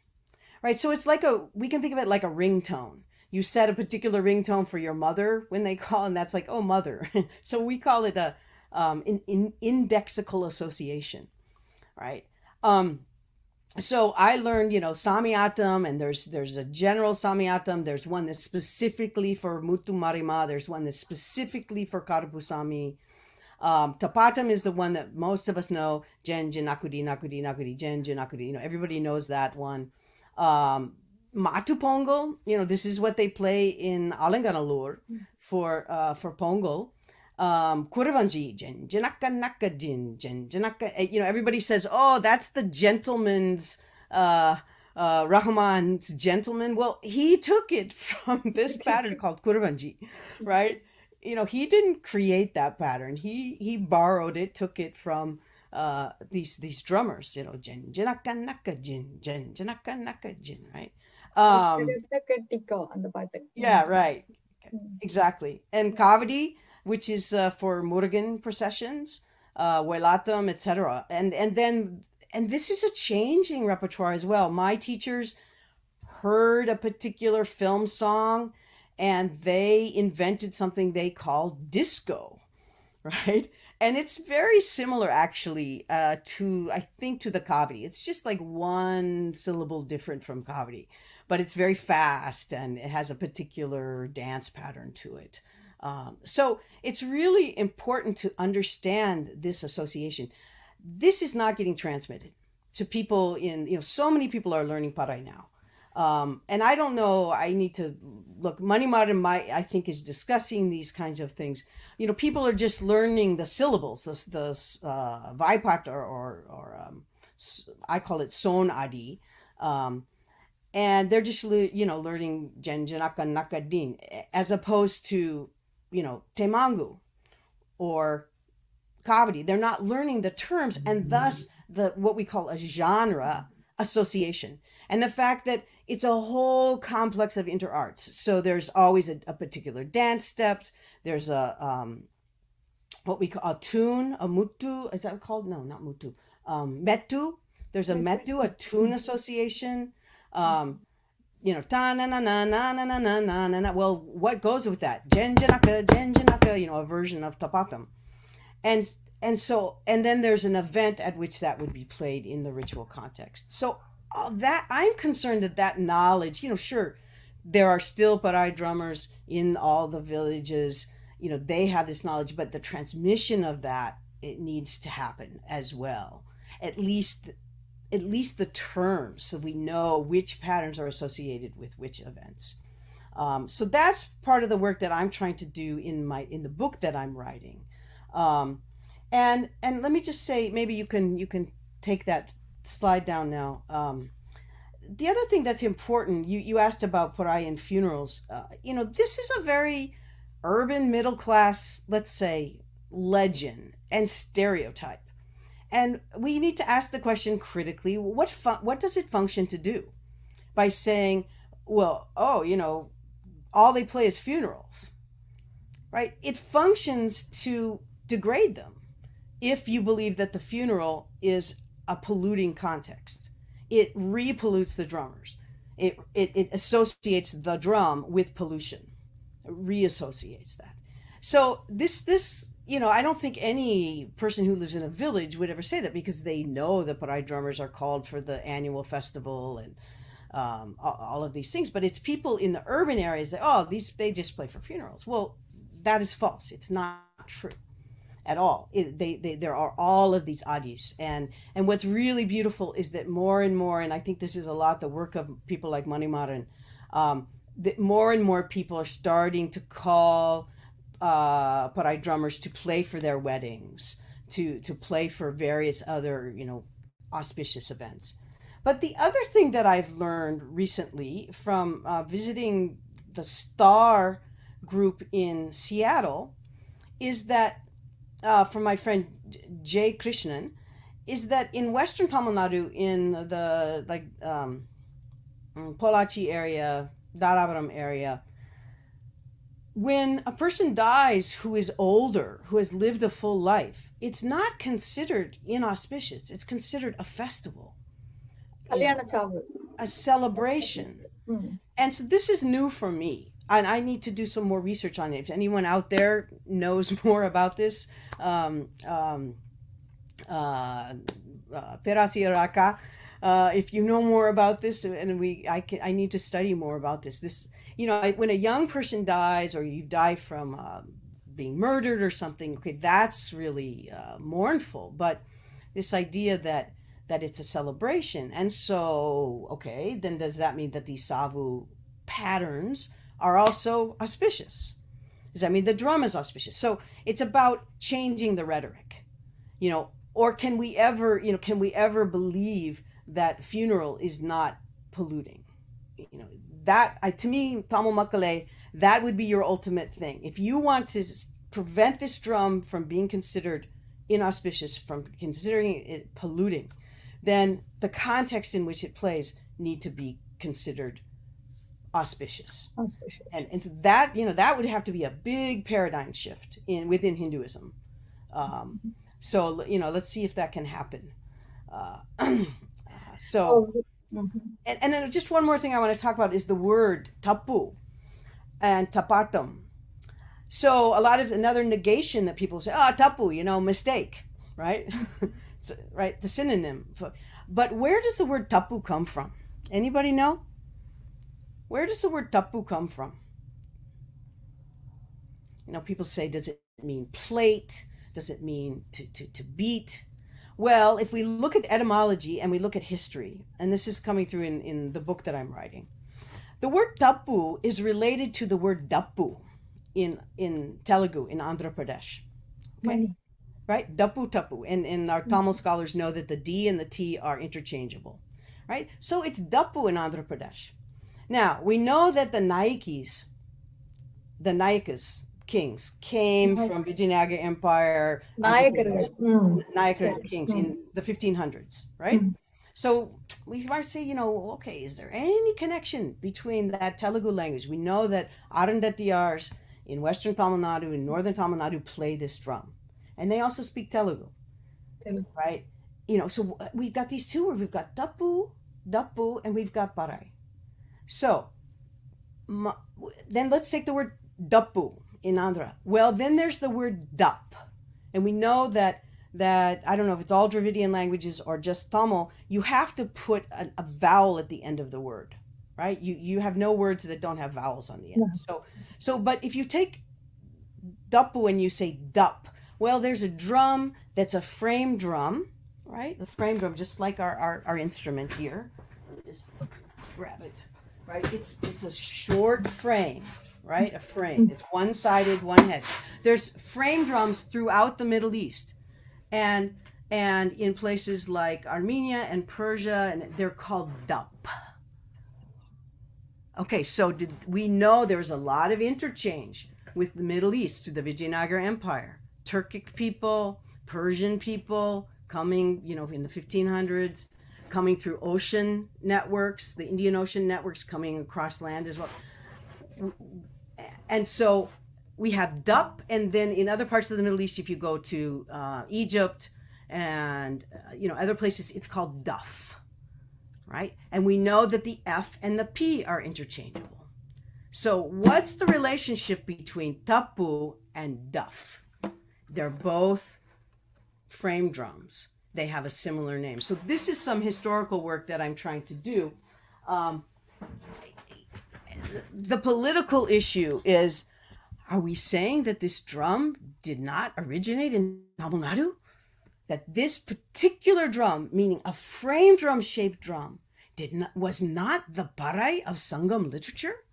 right? So it's like a, we can think of it like a ringtone. You set a particular ringtone for your mother when they <laughs> call, and that's like, oh, mother. <laughs> so we call it a um, in, in indexical association, right? Um, so I learned, you know, Samiatam, and there's there's a general Samiatam. There's one that's specifically for Mutu Marima. There's one that's specifically for Karapusami. Um, Tapatam is the one that most of us know. Jen, Jen, Nakudi, Nakudi, Nakudi, Jen, Jen, Nakudi. You know, everybody knows that one. Um, Matu Pongal, you know, this is what they play in Alanganallur for uh, for Pongal. Um, Kuravanji, Jen, Janaka Naka Jin, Jen, Janaka. eh, You know, everybody says, oh, that's the gentleman's, uh, uh, Rahman's gentleman. Well, he took it <laughs> from this pattern <laughs> called Kuravanji, right? You know, he didn't create that pattern. He he borrowed it, took it from uh, these these drummers, you know, jin jinaka naka jin jin jinaka naka jin, right? Um, yeah, right, exactly. And kavadi, which is uh, for Murugan processions, uh, Welatam, etc. And and then and this is a changing repertoire as well. My teachers heard a particular film song, and they invented something they called disco, <laughs> right? And it's very similar actually uh, to I think to the Kavadi. It's just like one syllable different from Kavadi but it's very fast and it has a particular dance pattern to it. Um, so it's really important to understand this association. This is not getting transmitted to people in, you know, so many people are learning Parai now. Um, and I don't know, I need to look, Manimar my, I think is discussing these kinds of things. You know, people are just learning the syllables, the, the uh, Vaipat or, or, or um, I call it Son Adi. Um, and they're just you know learning Janjanaka Nakadin as opposed to you know Temangu or kavadi. They're not learning the terms and thus the what we call a genre association. And the fact that it's a whole complex of interarts. So there's always a, a particular dance step. There's a um, what we call a tune, a mutu. Is that called? No, not mutu. Um, metu. There's a metu, a tune association. Um, you know, ta na na na na na na na na na na. Well, what goes with that? Jenjanaka, jenjanaka. You know, a version of tapatam, and and so and then there's an event at which that would be played in the ritual context. So that I'm concerned that that knowledge, you know, sure, there are still parai drummers in all the villages. You know, they have this knowledge, but the transmission of that it needs to happen as well. At least at least the terms so we know which patterns are associated with which events um, so that's part of the work that i'm trying to do in my in the book that i'm writing um, and and let me just say maybe you can you can take that slide down now. Um, the other thing that's important you you asked about Parayan funerals. Uh, you know this is a very urban middle class let's say legend and stereotype. And we need to ask the question critically what what does it function to do? By saying well oh you know all they play is funerals right? It functions to degrade them if you believe that the funeral is a polluting context it repollutes the drummers it, it, it associates the drum with pollution reassociates that so this this you know, I don't think any person who lives in a village would ever say that because they know the Parai drummers are called for the annual festival and um, all, of these things. But it's people in the urban areas that, oh, these they just play for funerals. Well, that is false. It's not true at all. It, they, they, there are all of these adis. And, and what's really beautiful is that more and more, and I think this is a lot the work of people like Manimaran, um, that more and more people are starting to call uh, Parai drummers to play for their weddings, to to play for various other you know auspicious events. But the other thing that I've learned recently from uh, visiting the Star group in Seattle is that uh, from my friend Jay Krishnan is that in Western Tamil Nadu in the like um, Pollachi area, Dharapuram area, when a person dies who is older, who has lived a full life, it's not considered inauspicious. It's considered a festival, a celebration. Mm-hmm. And so this is new for me. And I need to do some more research on it. If anyone out there knows <laughs> more about this, um, um, uh, uh, Raka, uh, if you know more about this, and we, I, can, I need to study more about this. This you know, when a young person dies or you die from uh, being murdered or something, okay, that's really uh, mournful. But this idea that that it's a celebration, and so okay, then does that mean that these savu patterns are also auspicious? Does that mean the drum is auspicious? So it's about changing the rhetoric, you know, or can we ever, you know, can we ever believe that funeral is not polluting? You know, that I, to me, Tamo Makale, that would be your ultimate thing. If you want to prevent this drum from being considered inauspicious, from considering it polluting, then the context in which it plays need to be considered auspicious. Auspicious. And, and that, you know, that would have to be a big paradigm shift in within Hinduism. Um, so, you know, let's see if that can happen. Uh, <clears throat> so. Oh Mm-hmm. And, and then just one more thing I want to talk about is the word tapu and tapatam. So a lot of another negation that people say, oh, tapu, you know, mistake, right? <laughs> so, right, the synonym. For, but where does the word tapu come from? Anybody know? Where does the word tapu come from? You know, people say, does it mean plate? Does it mean to, to, to beat? Well, if we look at etymology and we look at history, and this is coming through in, in the book that I'm writing, the word tapu is related to the word dappu in, in Telugu, in Andhra Pradesh. Okay? Money. Right? Dappu tapu. And, and our Tamil mm-hmm. scholars know that the D and the T are interchangeable. Right? So it's dappu in Andhra Pradesh. Now, we know that the Nikes, the Nikes, kings came Niagara. from Vijayanagara Empire. Um, Niagara. Mm. Kings mm. in the 1500s, right? Mm. So we might say, you know, okay, is there any connection between that Telugu language? We know that Arundhatiyars in Western Tamil Nadu and Northern Tamil Nadu play this drum, and they also speak Telugu, Telugu. right? You know, so uh, we've got these two where we've got Dapu, Dapu, and we've got Barai. So ma- then let's take the word Dappu in Andhra. Well, then there's the word Dup, and we know that that I don't know if it's all Dravidian languages or just Tamil, you have to put an, a vowel at the end of the word, right? You you have no words that don't have vowels on the end. So so but if you take duppu and you say dup, well, there's a drum that's a frame drum, right? The frame drum, just like our our, our instrument here. Just grab it, right? It's it's a short frame, right? A frame. It's one sided, one head. There's frame drums throughout the Middle East and and in places like Armenia and Persia, and they're called dup. Okay, so did we know there was a lot of interchange with the Middle East through the Vijayanagar Empire? Turkic people, Persian people coming, you know, in the 1500s, coming through ocean networks, the Indian Ocean networks coming across land as well. And so we have dup, and then in other parts of the Middle East, if you go to uh, Egypt and uh, you know other places, it's called duff, right? And we know that the F and the P are interchangeable. So what's the relationship between tapu and duff? They're both frame drums. They have a similar name. So this is some historical work that I'm trying to do. Um, the political issue is are we saying that this drum did not originate in Tamil? That this particular drum, meaning a frame drum shaped drum, did not was not the parai of Sangam literature?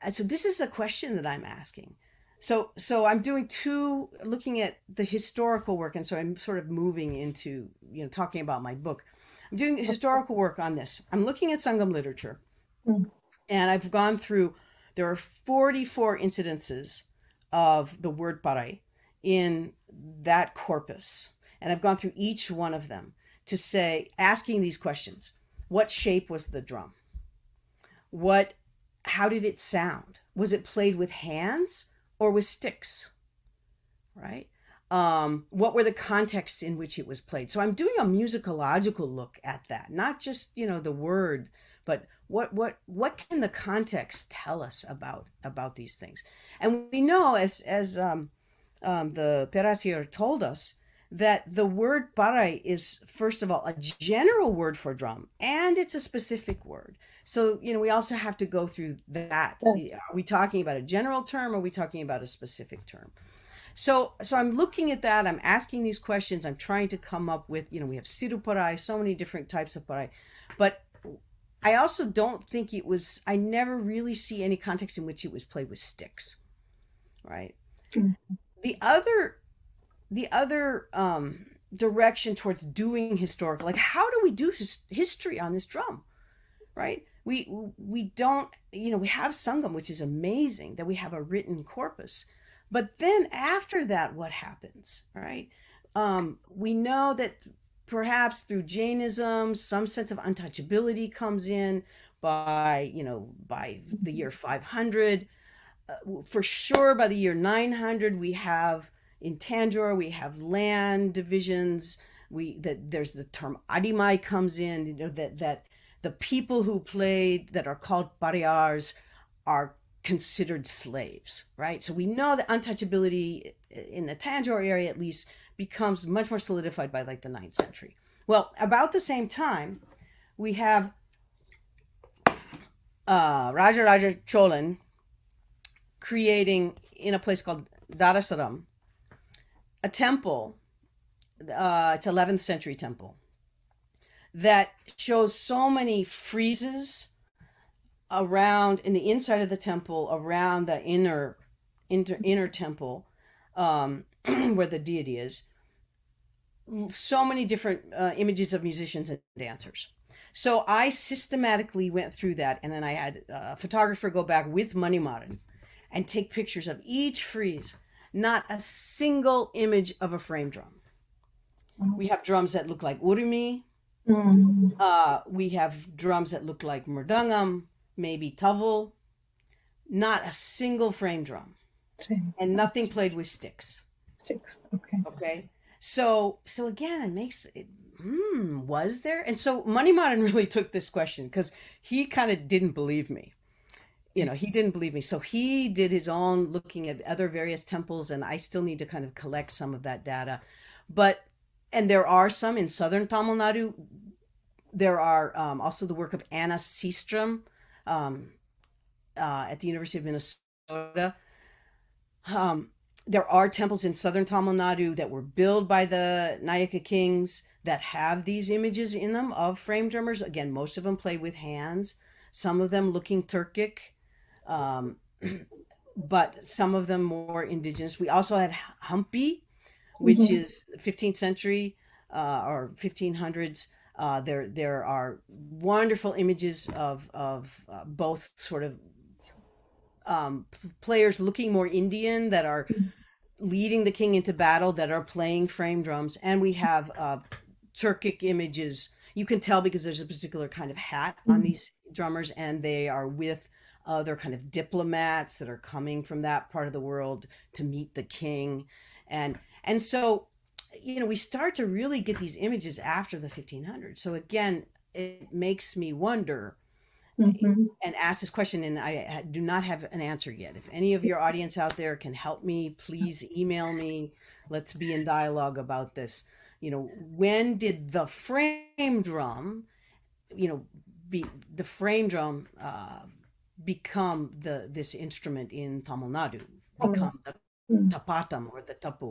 And so this is a question that I'm asking. So so I'm doing two looking at the historical work, and so I'm sort of moving into, you know, talking about my book. I'm doing historical work on this. I'm looking at Sangam literature. Mm. And I've gone through there are 44 incidences of the word parai in that corpus. And I've gone through each one of them to say, asking these questions. What shape was the drum? What, how did it sound? Was it played with hands or with sticks? Right? Um, what were the contexts in which it was played? So I'm doing a musicological look at that, not just, you know, the word, but what what what can the context tell us about about these things and we know as as um, um, the Perasier told us that the word parai is first of all a general word for drum and it's a specific word so you know we also have to go through that Yeah. are we talking about a general term or are we talking about a specific term so so i'm looking at that i'm asking these questions i'm trying to come up with you know we have siru so many different types of parai but I also don't think it was, I never really see any context in which it was played with sticks. Right. Mhm. The other, the other um, direction towards doing historical, like how do we do his, history on this drum? Right. We, we don't, you know, we have Sangam, which is amazing that we have a written corpus. But then after that, what happens? Right. Um, we know that perhaps through Jainism, some sense of untouchability comes in by, you know, by the year 500. Uh, for sure, by the year 900, we have in Tanjore, we have land divisions. We that there's the term adimai comes in. You know that that the people who played that are called pariars are considered slaves, right? So we know that untouchability in the Tanjore area, at least, becomes much more solidified by like the ninth century. Well, about the same time, we have uh, Raja Raja Cholan creating in a place called Darasuram a temple. Uh, it's 11th century temple that shows so many friezes around in the inside of the temple around the inner inner, inner temple um, <clears throat> where the deity is so many different uh, images of musicians and dancers so i systematically went through that and then i had a photographer go back with Manimaran and take pictures of each frieze. Not a single image of a frame drum. We have drums that look like urumi. Mm. Uh, we have drums that look like mridangam, maybe tavel. Not a single frame drum, and nothing played with sticks. Sticks. Okay. Okay. So so again, it makes it hmm, was there? And so Manimaran <laughs> really took this question because he kind of didn't believe me. You know, he didn't believe me. So he did his own looking at other various temples, and I still need to kind of collect some of that data. But and there are some in southern Tamil Nadu. There are um, also the work of Anna Seastrand um, uh, at the University of Minnesota. Um, there are temples in southern Tamil Nadu that were built by the Nayaka kings that have these images in them of frame drummers. Again, most of them play with hands, some of them looking Turkic, um, <clears throat> but some of them more indigenous. We also have Hampi, which Mhm. is 15th century uh, or 1500s. Uh, there, there are wonderful images of of uh, both sort of um, players looking more Indian that are leading the king into battle that are playing frame drums, and we have uh, Turkic images. You can tell because there's a particular kind of hat on Mhm. these drummers, and they are with other kind of diplomats that are coming from that part of the world to meet the king, and and so you know we start to really get these images after the 1500s. So again, it makes me wonder Mhm. and ask this question and i do not have an answer yet if any of your audience out there can help me please email me let's be in dialogue about this you know when did the frame drum you know be the frame drum uh, become the this instrument in tamil nadu become the Mm. tapatam or the tapu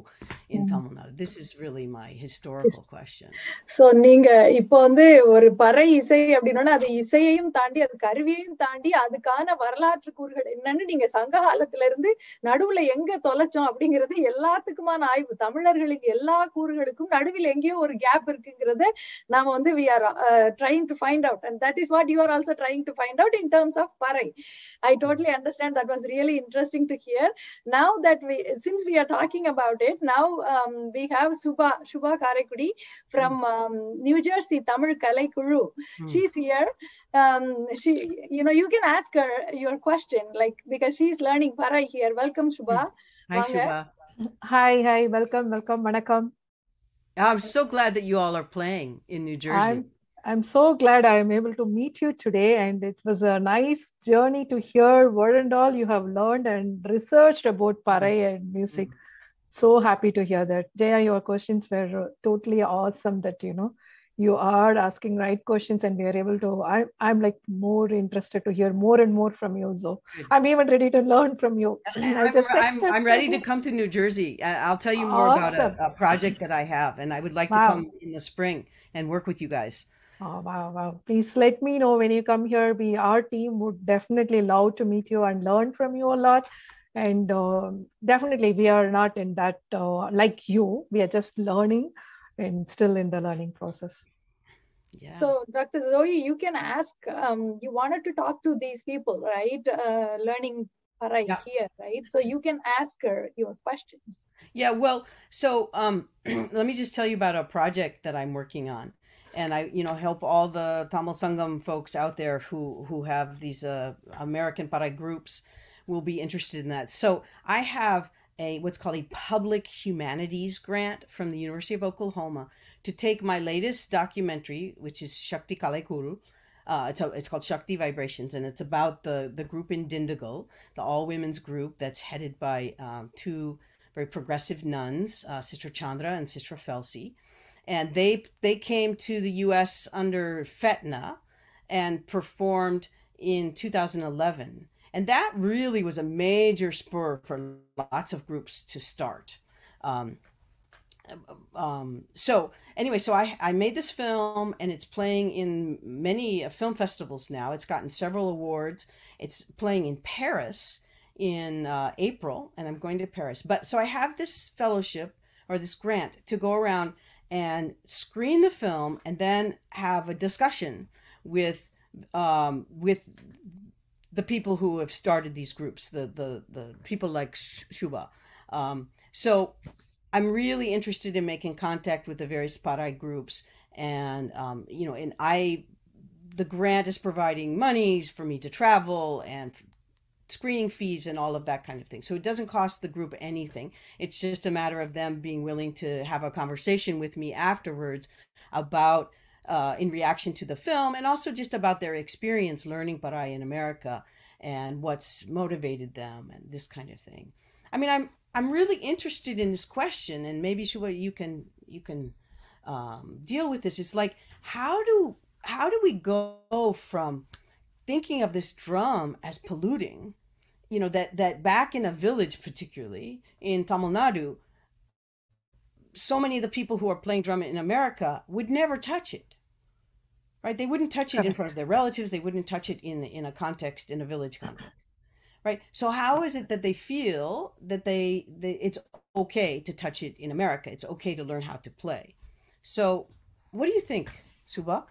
in Mm. tamil nadu? This is really my historical question. So நீங்க இப்போ வந்து ஒரு பறை இசை அப்படின்னா அது இசையையும் தாண்டி அது கருவியையும் தாண்டி அதுக்கான வரலாற்று கூறுகள் என்னன்னு நீங்க சங்க காலத்துல இருந்து நடுவுல எங்க தொலைச்சோம் அப்படிங்கிறது எல்லாத்துக்குமான ஆய்வு. தமிழர்களின் எல்லா கூறுகளுக்கும் நடுவில் எங்கேயோ ஒரு கேப் இருக்குங்கிறத நாம வந்து we are trying to find out and that is what you are also trying to find out in terms of parai. I totally understand that was really interesting to hear now that we since we are talking about it now um, we have subha shubha karekudi from um, new jersey tamil kalai kulu Hmm. she's here. Um she you know you can ask her your question like because she's learning parai here. Welcome shubha hi Vanga. Shubha. Hi, hi, welcome, welcome, vanakkam. i'm so glad that you all are playing in new jersey. I'm I'm so glad I am able to meet you today, and it was a nice journey to hear what and all you have learned and researched about Parai mm-hmm. and music. Mm-hmm. So happy to hear that. Jaya, your questions were totally awesome. That you know you are asking right questions, and we are able to. I I'm like more interested to hear more and more from you. So I'm even ready to learn from you. <laughs> I I'm, just I'm, I'm ready to come to New Jersey. I'll tell you more about a, a project that I have, and I would like to Wow. come in the spring and work with you guys. Oh, wow, wow. Please let me know when you come here. We, our team would definitely love to meet you and learn from you a lot. And um definitely, we are not in that uh, like you. We are just learning and still in the learning process. Yeah. so dr zoe you can ask um you wanted to talk to these people right uh, learning parai Yeah. here right so you can ask her your questions Yeah, well, so um, <clears throat> let me just tell you about a project that I'm working on, and I, you know, help all the Tamil Sangam folks out there who who have these uh, American Parai groups will be interested in that. So I have a what's called a public humanities grant from the University of Oklahoma to take my latest documentary, which is Shakti Kalaikuru. Uh, it's a, it's called Shakti Vibrations, and it's about the the group in Dindigul, the all women's group that's headed by um, two very progressive nuns, uh, Sister Chandra and Sister Felsi, and they they came to the U.S. under FETNA and performed in 2011, and that really was a major spur for lots of groups to start. Um, um, so anyway, so I I made this film and it's playing in many uh, film festivals now. It's gotten several awards. It's playing in Paris in uh, April, and I'm going to Paris. But so I have this fellowship or this grant to go around and screen the film, and then have a discussion with um, with the people who have started these groups, the the the people like Shuba. Um, so I'm really interested in making contact with the various Parai groups, and um, you know, and I, the grant is providing monies for me to travel and screening fees and all of that kind of thing. So it doesn't cost the group anything. It's just a matter of them being willing to have a conversation with me afterwards about uh, in reaction to the film and also just about their experience learning Parai in America and what's motivated them and this kind of thing. I mean, I'm I'm really interested in this question, and maybe Shuba, you can you can um, deal with this. It's like how do how do we go from thinking of this drum as polluting, you know, that that back in a village, particularly in Tamil Nadu, so many of the people who are playing drum in America would never touch it. Right? They wouldn't touch it in front of their relatives. They wouldn't touch it in in a context in a village context. Right? So how is it that they feel that they, they it's okay to touch it in America? It's okay to learn how to play. So what do you think, Suba?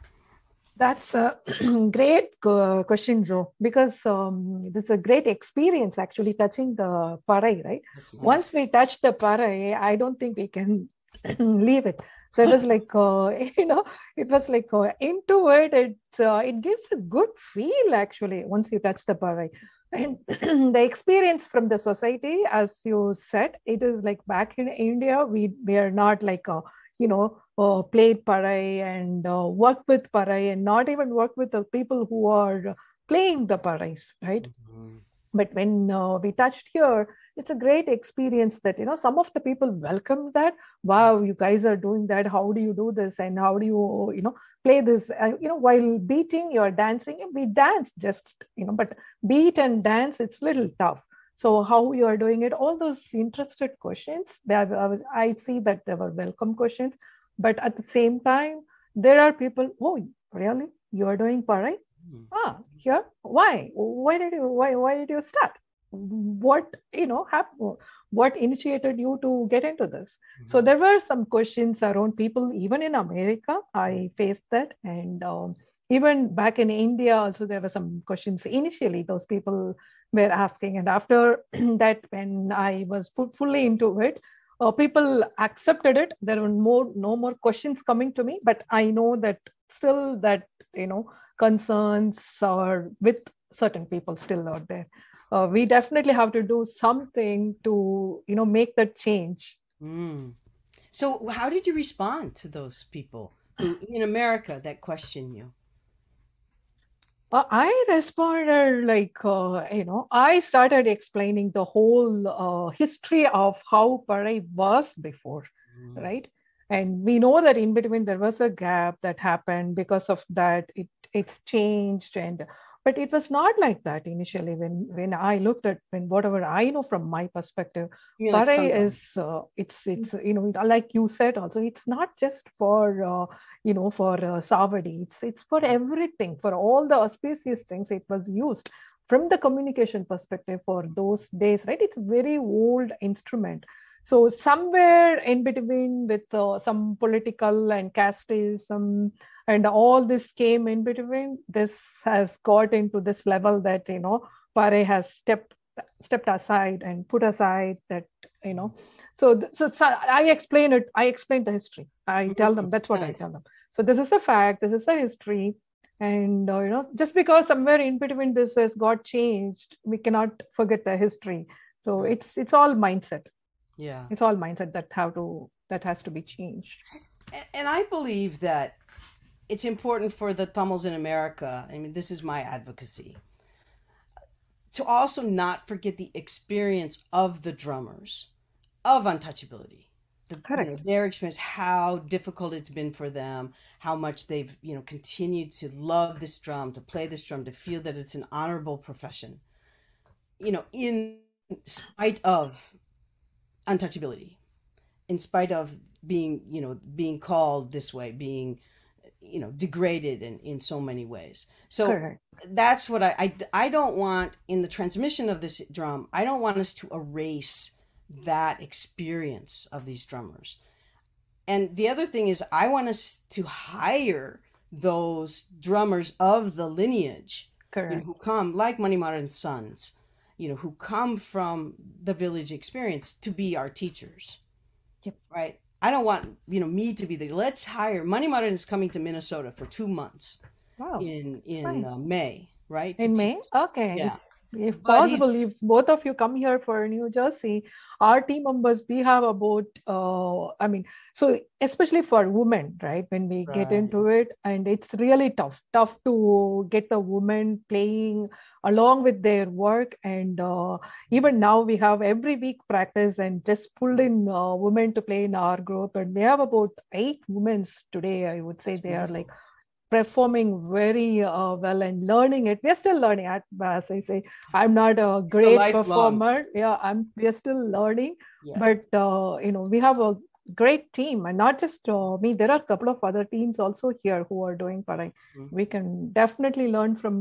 That's a <clears throat> great question, Joe, because um, this is a great experience actually touching the parai, right? Nice. Once we touch the parai, I don't think we can <clears throat> leave it. So it was like, uh, <laughs> you know, it was like uh, into it. It uh, it gives a good feel actually once you touch the parai. And <clears throat> the experience from the society, as you said, it is like back in India, we we are not like a you know, uh, played parai and uh, work with parai and not even worked with the people who are playing the parais, right? Mm-hmm. But when uh, we touched here, it's a great experience that, you know, some of the people welcome that. Wow, you guys are doing that. How do you do this? And how do you, you know, play this? Uh, you know, while beating, you're dancing. We dance just, you know, but beat and dance, it's little tough so how you are doing it all those interested questions i see that there were welcome questions but at the same time there are people oh really? You are doing parai mm-hmm. ah here? Why? Why did you why why did you start? What you know happened what initiated you to get into this? Mm-hmm. so there were some questions around people even in america i faced that. And um, even back in india also there were some questions initially those people were asking. And after <clears throat> that, when I was put fully into it, uh, people accepted it. There were more, no more questions coming to me, but I know that still that you know concerns are with certain people still out there. Uh, we definitely have to do something to you know make that change. Mm. So, how did you respond to those people who, in America that question you? Uh, I responded like, uh, you know, I started explaining the whole uh, history of how Parai was before, mm. right? And we know that in between there was a gap that happened because of that. It it's changed and but it was not like that initially when when i looked at when whatever i know from my perspective parai like is uh, it's it's you know like you said also it's not just for uh, you know for uh, savadi. It's it's for everything for all the auspicious things it was used. From the communication perspective for those days right? It's a very old instrument. So somewhere in between with uh, some political and casteism and all this came in between this has got into this level that you know pare has stepped stepped aside and put aside that you know. So so, so i explain it i explain the history. I tell them that's what nice. i tell them. So this is the fact this is the history and uh, you know just because somewhere in between this has got changed we cannot forget the history. So it's it's all mindset. Yeah. It's all mindset that how to that has to be changed. And i believe that it's important for the Tamils in America. I mean, this is my advocacy to also not forget the experience of the drummers of untouchability. The, you know, their experience, how difficult it's been for them, how much they've you know continued to love this drum, to play this drum, to feel that it's an honorable profession. You know, in spite of untouchability, in spite of being you know being called this way, being you know degraded in in so many ways so Correct. that's what I, I i don't want in the transmission of this drum i don't want us to erase that experience of these drummers and the other thing is i want us to hire those drummers of the lineage you know, who come like Manimar modern Sons, you know, who come from the village experience to be our teachers. Yep. Right. I don't want you know me to be the. Let's hire Manimaran is coming to Minnesota for two months Wow. in in nice. uh, May. Right. to In teach. May? Okay. Yeah. If, But possible, if both of you come here for New Jersey, our team members, we have about, uh, I mean, so especially for women, right? When we get into it, and it's really tough, tough to get the women playing along with their work. And uh, even now, we have every week practice and just pulled in uh, women to play in our group. And we have about eight women today, I would say That's they are like performing very uh, well and learning it. We're still learning. At- As I say, I'm not a great lifelong. performer. Yeah, I'm. We're still learning, Yeah. but uh, you know, we have a great team, and not just uh, me. There are a couple of other teams also here who are doing parai. Mhm. We can definitely learn from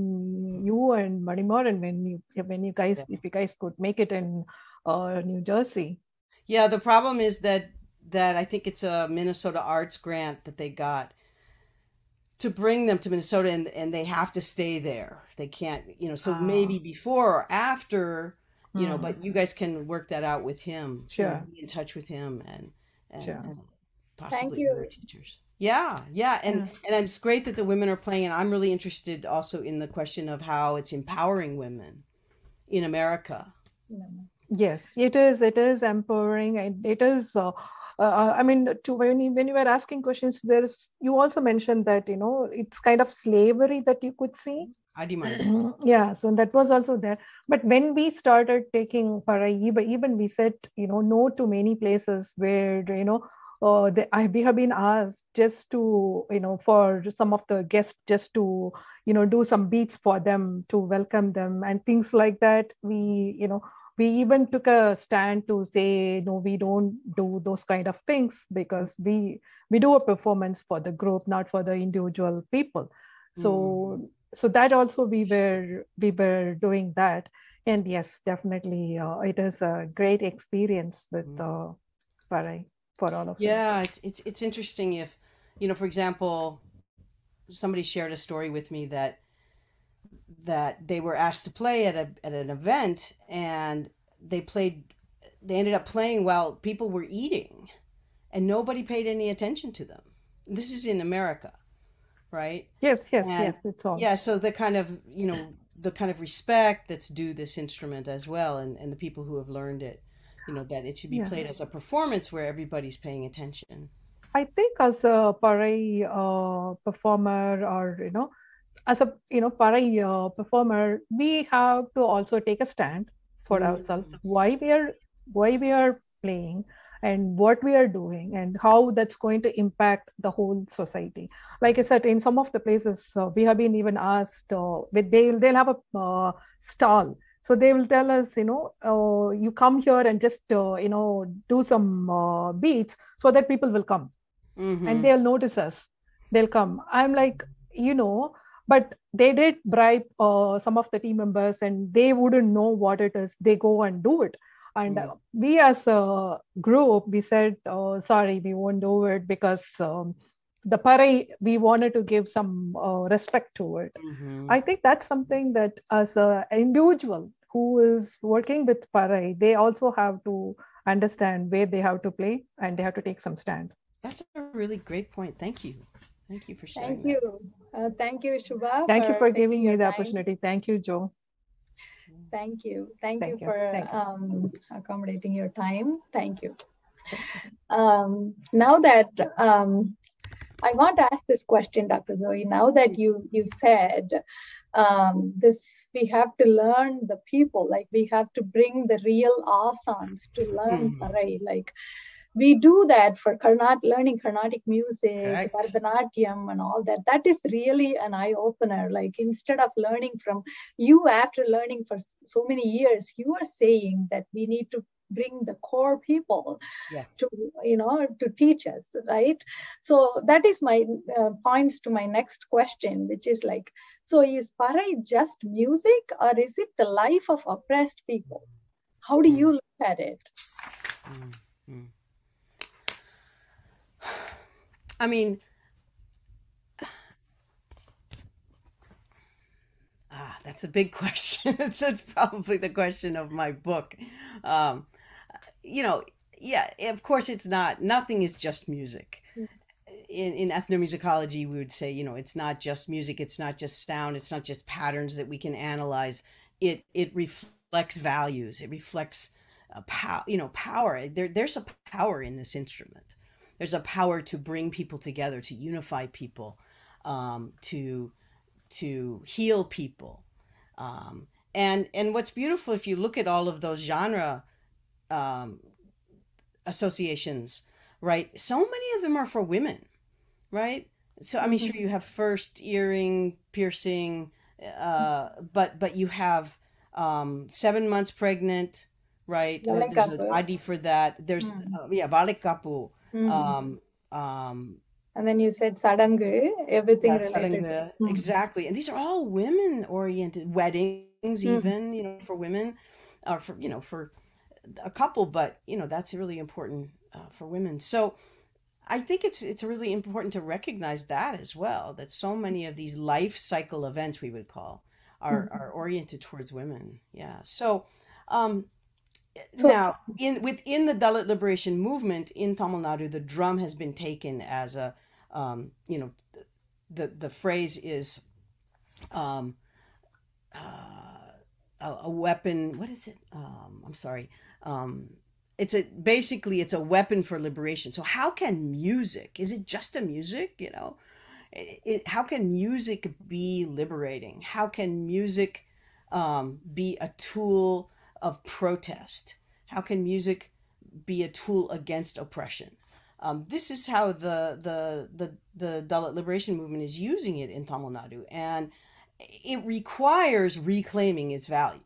you and Manimar, and when you when you guys, Yeah. if you guys could make it in uh, New Jersey. Yeah, the problem is that that I think it's a Minnesota Arts grant that they got to bring them to Minnesota and and they have to stay there. They can't, you know, so Ah. maybe before or after, you know, Hmm. but you guys can work that out with him. Sure. Be in touch with him and and, Sure. and possibly you. other teachers. Yeah, yeah, and Yeah. and it's great that the women are playing and I'm really interested also in the question of how it's empowering women in America. Yes, it is. It is empowering, and it is. Uh, uh, I mean, to when you, when you were asking questions, there's you also mentioned that you know it's kind of slavery that you could see. Demand. yeah, so that was also there. But when we started taking Paraiba, even we said you know no to many places where you know. Uh, the, I, we have been asked just to, you know, for some of the guests just to, you know, do some beats for them to welcome them and things like that. We, you know, we even took a stand to say no we don't do those kind of things because we we do a performance for the group not for the individual people. So so that also we were we were doing that. And yes definitely uh, it is a great experience with uh, Parai for all of Yeah, it's, it's it's interesting if, you know, for example, somebody shared a story with me that that they were asked to play at a at an event and they played they ended up playing while people were eating and nobody paid any attention to them. This is in America, right? yes yes And- yes it's all Yeah, so the kind of, you know, the kind of respect that's due this instrument as well and, and the people who have learned it, you know, that it should be Yeah. played as a performance where everybody's paying attention. I think as a Parai uh, performer or, you know, as a, you know, Parai uh, performer, we have to also take a stand for Mm. ourselves, why we are, why we are playing and what we are doing and how that's going to impact the whole society. Like I said, in some of the places, uh, we have been even asked, uh, they'll, they'll have a uh, stall. So they will tell us, you know, uh, you come here and just, uh, you know, do some uh, beats so that people will come Mhm. and they'll notice us they'll come i'm like you know but they did bribe uh, some of the team members and they wouldn't know what it is they go and do it and Mm. uh, we as a group we said oh, sorry we won't do it because um, the parai we wanted to give some uh, respect to it Mhm. i think that's something that as an individual who is working with parai they also have to understand where they have to play and they have to take some stand That's a really great point. Thank you. Thank you for sharing. Thank you. Uh, thank you, Shubha. Thank you for giving me the time. opportunity. Thank you, Joe. Thank you. Thank, Thank you you. for Thank you. Um, accommodating your time. Thank you. Um, now that um, I want to ask this question, Dr. Zoe. Now that you you said um, this, we have to learn the people. Like we have to bring the real asans to learn Mhm. Parai. Like we do that for Karnat learning Carnatic music. Bharatanatyam, and all that. That is really an eye opener. Like instead of learning from you after learning for so many years, you are saying that we need to bring the core people Yes. to you know to teach us right so that is my uh, points to my next question which is like so is parai just music or is it the life of oppressed people how do you look at it Mm, mm. I mean, ah, that's a big <laughs> question. it's probably the question of my book. Um, you know, yeah, of course, it's not. Nothing is just music. In, in ethnomusicology, we would say, you know, it's not just music. It's not just sound. It's not just patterns that we can analyze. It it reflects values. It reflects a power. You know, power. There there's a power in this instrument. There's a power to bring people together, to unify people, um, to to heal people. Um, and and what's beautiful if you look at all of those genre um, associations, right? So many of them are for women, right? So I mean, sure you have first earring piercing, uh, but but you have um, seven months pregnant, right? Uh, there's an adi for that. There's Mm. uh, yeah, balekapu. Mm. Um, um, and then you said sadangu, everything related. Mm. exactly, and these are all women oriented weddings, Mhm. even you know for women, or for you know for a couple, but you know that's really important uh, for women. So I think it's it's really important to recognize that as well. That so many of these life cycle events we would call are Mhm. are oriented towards women. Yeah. So. Um, now, in within the Dalit liberation movement in Tamil Nadu, the drum has been taken as a, um, you know, the the phrase is, um, uh, a, a weapon. What is it? Um, I'm sorry. Um, it's a basically it's a weapon for liberation. So how can music? Is it just a music? You know, it, it, how can music be liberating? How can music um, be a tool of protest? How can music be a tool against oppression? Um, this is how the, the the the Dalit liberation movement is using it in Tamil Nadu, and it requires reclaiming its value.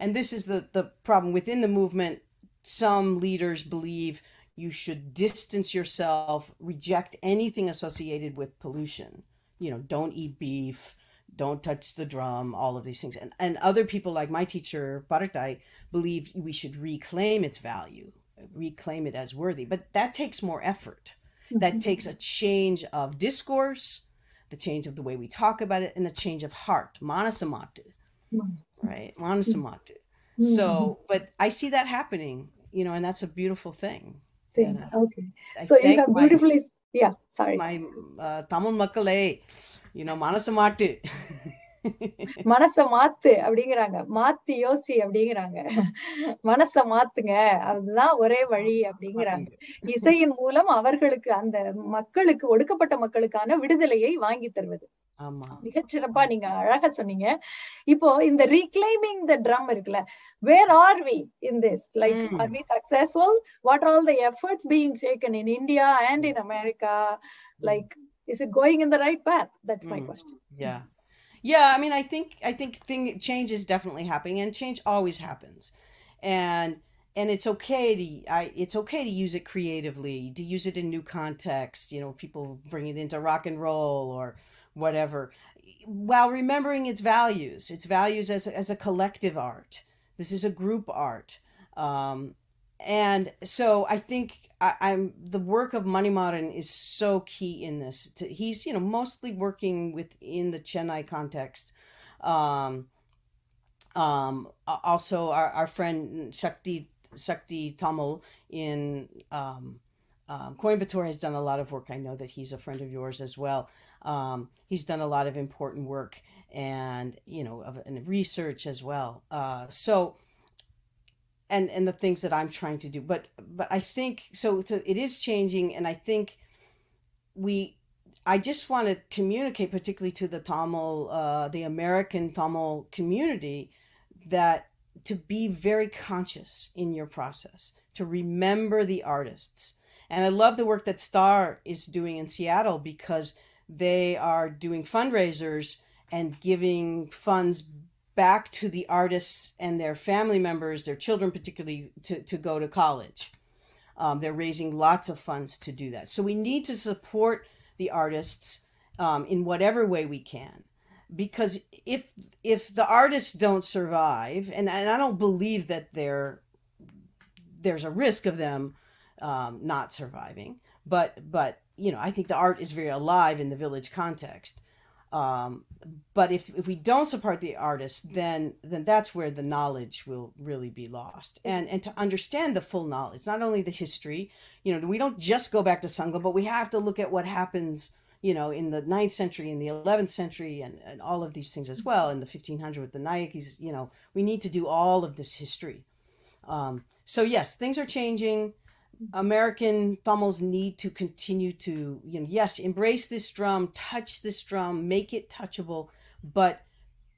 And this is the the problem within the movement. Some leaders believe you should distance yourself, reject anything associated with pollution. You know, don't eat beef, don't touch the drum, all of these things. And and other people like my teacher Paratai believe we should reclaim its value, reclaim it as worthy. But that takes more effort. That Mhm. takes a change of discourse, the change of the way we talk about it, and the change of heart. Manasamatu, Mm. right? Manasamatu. Mhm. So, but I see that happening, you know, and that's a beautiful thing. Thing. and, Okay. I So you have my- beautifully, yeah, sorry. my uh, Tamil makkale, you know, manasu manasamatu. மனச மாத்து அப்படிங்கிறாங்க. மாத்தி யோசி அப்படிங்கிறாங்க. மனச மாத்துங்க. அதுதான் ஒரே வழி அப்படிங்கிறாங்க. இசையின் மூலம் அவர்களுக்கு அந்த மக்களுக்கு ஒடுக்கப்பட்ட மக்களுக்கான விடுதலையை வாங்கி தருவது. மிகச்சிறப்பா நீங்க அழகா சொன்னீங்க. இப்போ இந்த ரீக்ளைமிங் த ட்ரம் இருக்குல்ல where are we in this like. Are we successful what all the efforts being taken in India and in America like is it going in the right path that's my. Question Yeah. I mean I think I think thing change is definitely happening and change always happens. And and it's okay to I it's okay to use it creatively, to use it in new contexts, you know, people bring it into rock and roll or whatever while remembering its values, its values as as a collective art. This is a group art. Um and so I think I, I'm the work of Manimaran is so key in this. He's you know mostly working within the Chennai context. Um, um, also, our, our friend Shakti Shakti Tamil in um, um, Coimbatore has done a lot of work. I know that he's a friend of yours as well. Um, he's done a lot of important work and you know of and research as well. Uh, so and and the things that I'm trying to do. But but I think so. so it is changing, and I think we. I just want to communicate, particularly to the Tamil, uh, the American Tamil community, that to be very conscious in your process, to remember the artists. And I love the work that Star is doing in Seattle because they are doing fundraisers and giving funds back to the artists and their family members, their children particularly, to, to go to college. Um, they're raising lots of funds to do that. So we need to support the artists um, in whatever way we can. Because if if the artists don't survive, and, and I don't believe that they're there's a risk of them um, not surviving, but but you know I think the art is very alive in the village context. Um, but if, if we don't support the artist, then then that's where the knowledge will really be lost. And and to understand the full knowledge not only the history you know we don't just go back to sangam but we have to look at what happens you know in the 9th century in the 11th century and, and all of these things as well in the 1500 with the nayakis you know we need to do all of this history. Um, so yes things are changing American Tamils need to continue to, you know, yes, embrace this drum, touch this drum, make it touchable, but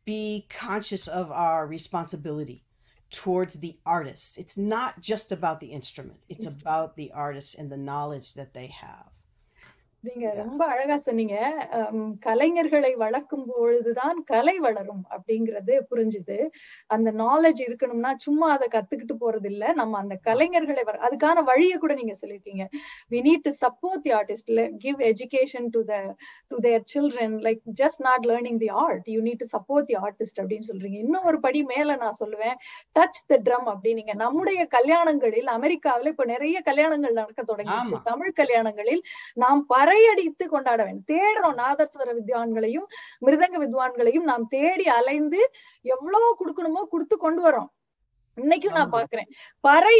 be conscious of our responsibility towards the artist. It's not just about the instrument, it's about the artist and the knowledge that they have. நீங்க ரொம்ப அழகா சொன்னீங்க. கலைஞர்களை வளர்க்கும் பொழுதுதான் கலை வளரும் அப்படிங்கிறது புரிஞ்சுது. அந்த நாலேஜ் இருக்கணும்னா சும்மா அதை கத்துக்கிட்டு போறது இல்ல நம்ம அந்த கலைஞர்களை வர- அதுக்கான வழியை கூட நீங்க we need to support the artist. Le- give education to the to their children. Like just not learning the art. You need to support the artist அப்படின்னு சொல்றீங்க. இன்னும் ஒரு படி மேல நான் சொல்லுவேன். டச் த ட்ரம் அப்படின்னீங்க. நம்முடைய கல்யாணங்களில் அமெரிக்காவுல இப்ப நிறைய கல்யாணங்கள் நடக்க ஆமா. தமிழ் கல்யாணங்களில் நாம் பறையடித்து கொண்டாட வேண்டும். தேடுறோம் நாதஸ்வர வித்வான்களையும் மிருதங்க வித்வான்களையும் நாம் தேடி அலைந்து எவ்வளவு கொடுக்கணுமோ கொடுத்து கொண்டு வரோம் இன்னைக்கும் நான். பாக்குறேன். பறை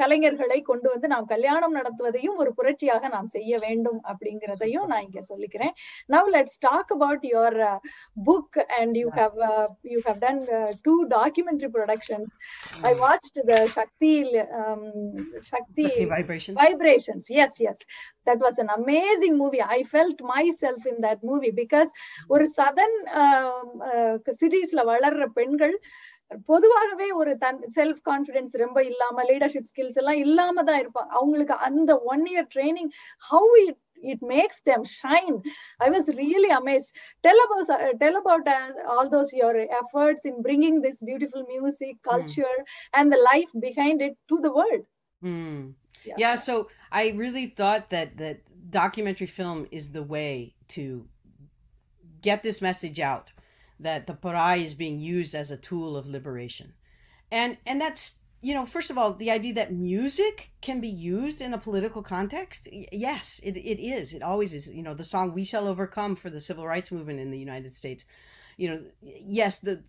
கலைஞர்களை கொண்டு வந்து நாம் கல்யாணம் நடத்துவதையும் ஒரு புரட்சியாக நாம் செய்ய வேண்டும் அப்படிங்கிறதையும் நான் இங்க சொல்லிக்கிறேன். Now let's talk about your book and you how you have done two documentary productions I watched the Shakti Shakti vibrations. vibrations. Yes yes. That was an amazing movie. I felt myself in that movie because ஒரு southern சிட்டிஸ்ல வளர்ற பெண்கள் பொதுவாகவே ஒரு தன் self confidence ரொம்ப இல்லாம leadership skills எல்லாம் இல்லாம தான் இருப்பாங்க அவங்களுக்கு அந்த one year training how it it makes them shine i was really amazed tell about uh, tell about uh, all those your efforts in bringing this beautiful music culture and the life behind it to the world Mm. Yeah. Yeah, so I really thought that that documentary film is the way to get this message out that the parai is being used as a tool of liberation. And and that's you know, first of all, the idea that music can be used in a political context, yes, it, it is. It always is. You know, the song We Shall Overcome for the civil rights movement in the United States. You know, yes, the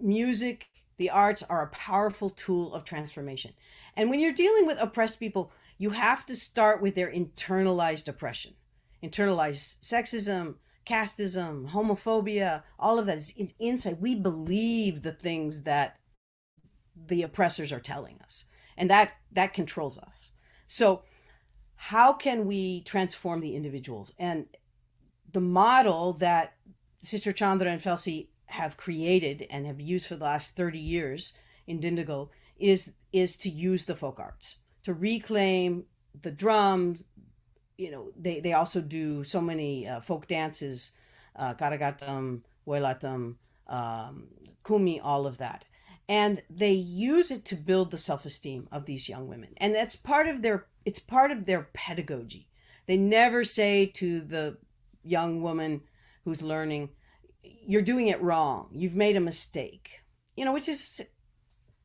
music, the arts are a powerful tool of transformation. And when you're dealing with oppressed people, you have to start with their internalized oppression, internalized sexism, casteism, homophobia, all of that is inside. We believe the things that the oppressors are telling us, and that that controls us. So, how can we transform the individuals? And the model that Sister Chandra and Felsi have created and have used for the last 30 years in Dindigul is is to use the folk arts to reclaim the drums you know they they also do so many uh, folk dances uh, karagatam wailatam um, kumi all of that. And they use it to build the self-esteem of these young women. And that's part of their it's part of their pedagogy. They never say to the young woman who's learning you're doing it wrong. You've made a mistake. You know which is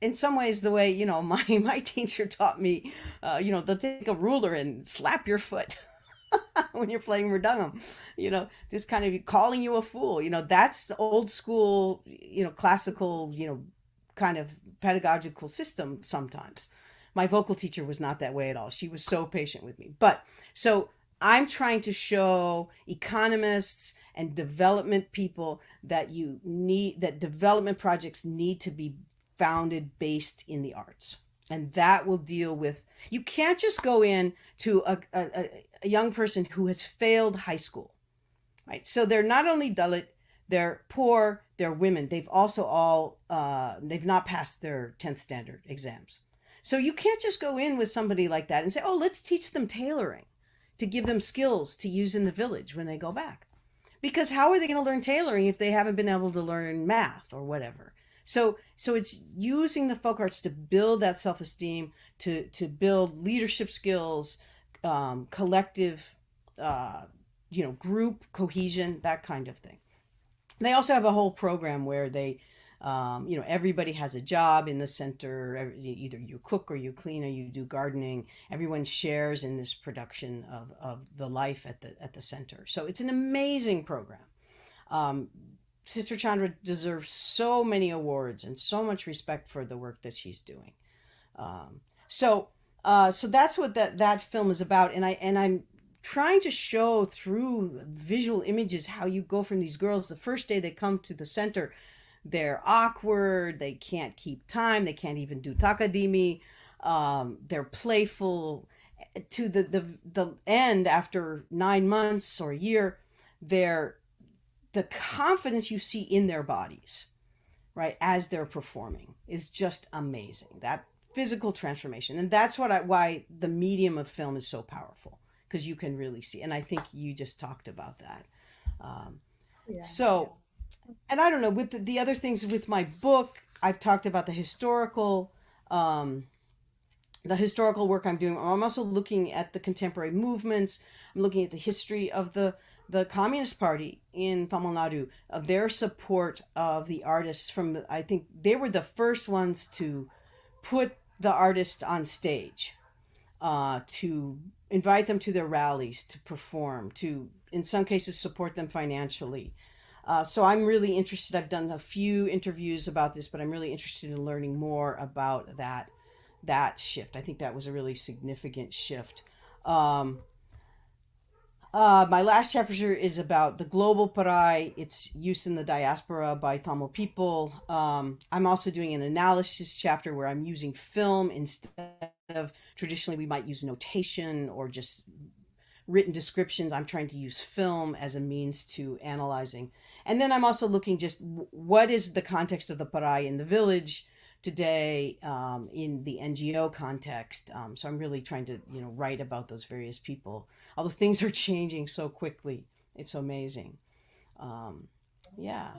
in some ways the way you know <laughs> my my teacher taught me uh, you know they'll take a ruler and slap your foot <laughs> when you're playing mridangam you know this kind of calling you a fool you know that's the old school you know classical you know kind of pedagogical system sometimes. My vocal teacher was not that way at all. She was so patient with me. But so i'm trying to show economists and development people that you need that development projects need to be founded based in the arts. And that will deal with you can't just go in to a, a, a young person who has failed high school right? So they're not only dalit they're poor they're women. They've also all uh, they've not passed their 10th standard exams. So you can't just go in with somebody like that and say oh let's teach them tailoring to give them skills to use in the village when they go back. Because how are they going to learn tailoring if they haven't been able to learn math or whatever so so it's using the folk arts to build that self-esteem to to build leadership skills um, collective uh, you know group cohesion that kind of thing. They also have a whole program where they um, you know everybody has a job in the center. Either you cook or you clean or you do gardening. Everyone shares in this production of, of the life at the at the center. So it's an amazing program. Um, Sister Chandra deserves so many awards and so much respect for the work that she's doing. Um, so, uh, so that's what that that film is about, and I and I'm trying to show through visual images how you go from these girls the first day they come to the center they're awkward they can't keep time they can't even do takadimi um, they're playful to the, the the end after nine months or a year they're the confidence you see in their bodies right as they're performing is just amazing. That physical transformation. And that's what I, why the medium of film is so powerful because you can really see and i think you just talked about that. Um, Yeah. so and i don't know with the, the other things with my book i've talked about the historical um, the historical work i'm doing. I'm also looking at the contemporary movements. I'm looking at the history of the the communist party in tamil nadu of their support of the artists from i think they were the first ones to put the artist on stage uh, to invite them to their rallies to perform to in some cases support them financially. Uh, so i'm really interested i've done a few interviews about this but i'm really interested in learning more about that that shift. I think that was a really significant shift. Um, uh, my last chapter is about the global parai, its use in the diaspora by Tamil people. Um, I'm also doing an analysis chapter where I'm using film instead of traditionally we might use notation or just written descriptions. I'm trying to use film as a means to analyzing. And then I'm also looking just what is the context of the parai in the village today um, in the NGO context. Um, so I'm really trying to, you know, write about those various people. Although things are <laughs> changing so quickly, it's amazing. Um, yeah.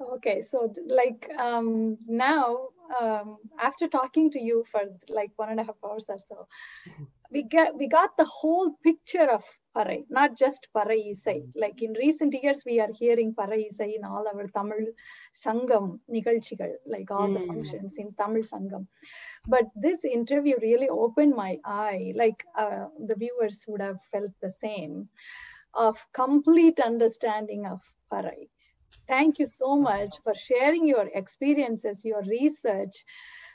Okay, so like um, now, um, after talking to you for like one and a half hours or so, we get we got the whole picture of Parai, not just Parai Isai. Like in recent years, we are hearing Parai Isai in all our Tamil Sangam Nikalchigal, like all mm. the hmm. functions in Tamil Sangam. But this interview really opened my eye, like uh, the viewers would have felt the same, of complete understanding of Parai. Thank you so much for sharing your experiences, your research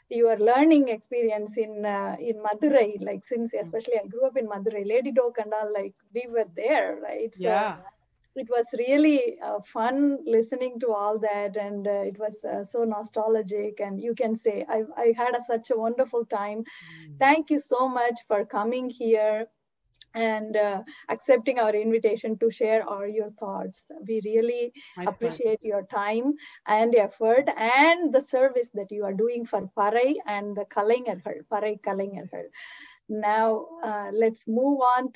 your learning experience in uh, in Madurai, like since hmm. especially I grew up in Madurai, Lady Doak and all, like we were there, right? So, yeah it was really uh, fun listening to all that and uh, it was uh, so nostalgic and you can say i, I had a, such a wonderful time thank you so much for coming here and uh, accepting our invitation to share all your thoughts we really My pleasure. appreciate your time and effort and the service that you are doing for Parai and the Kalaingargal, Parai Kalaingargal. Now, uh, let's move on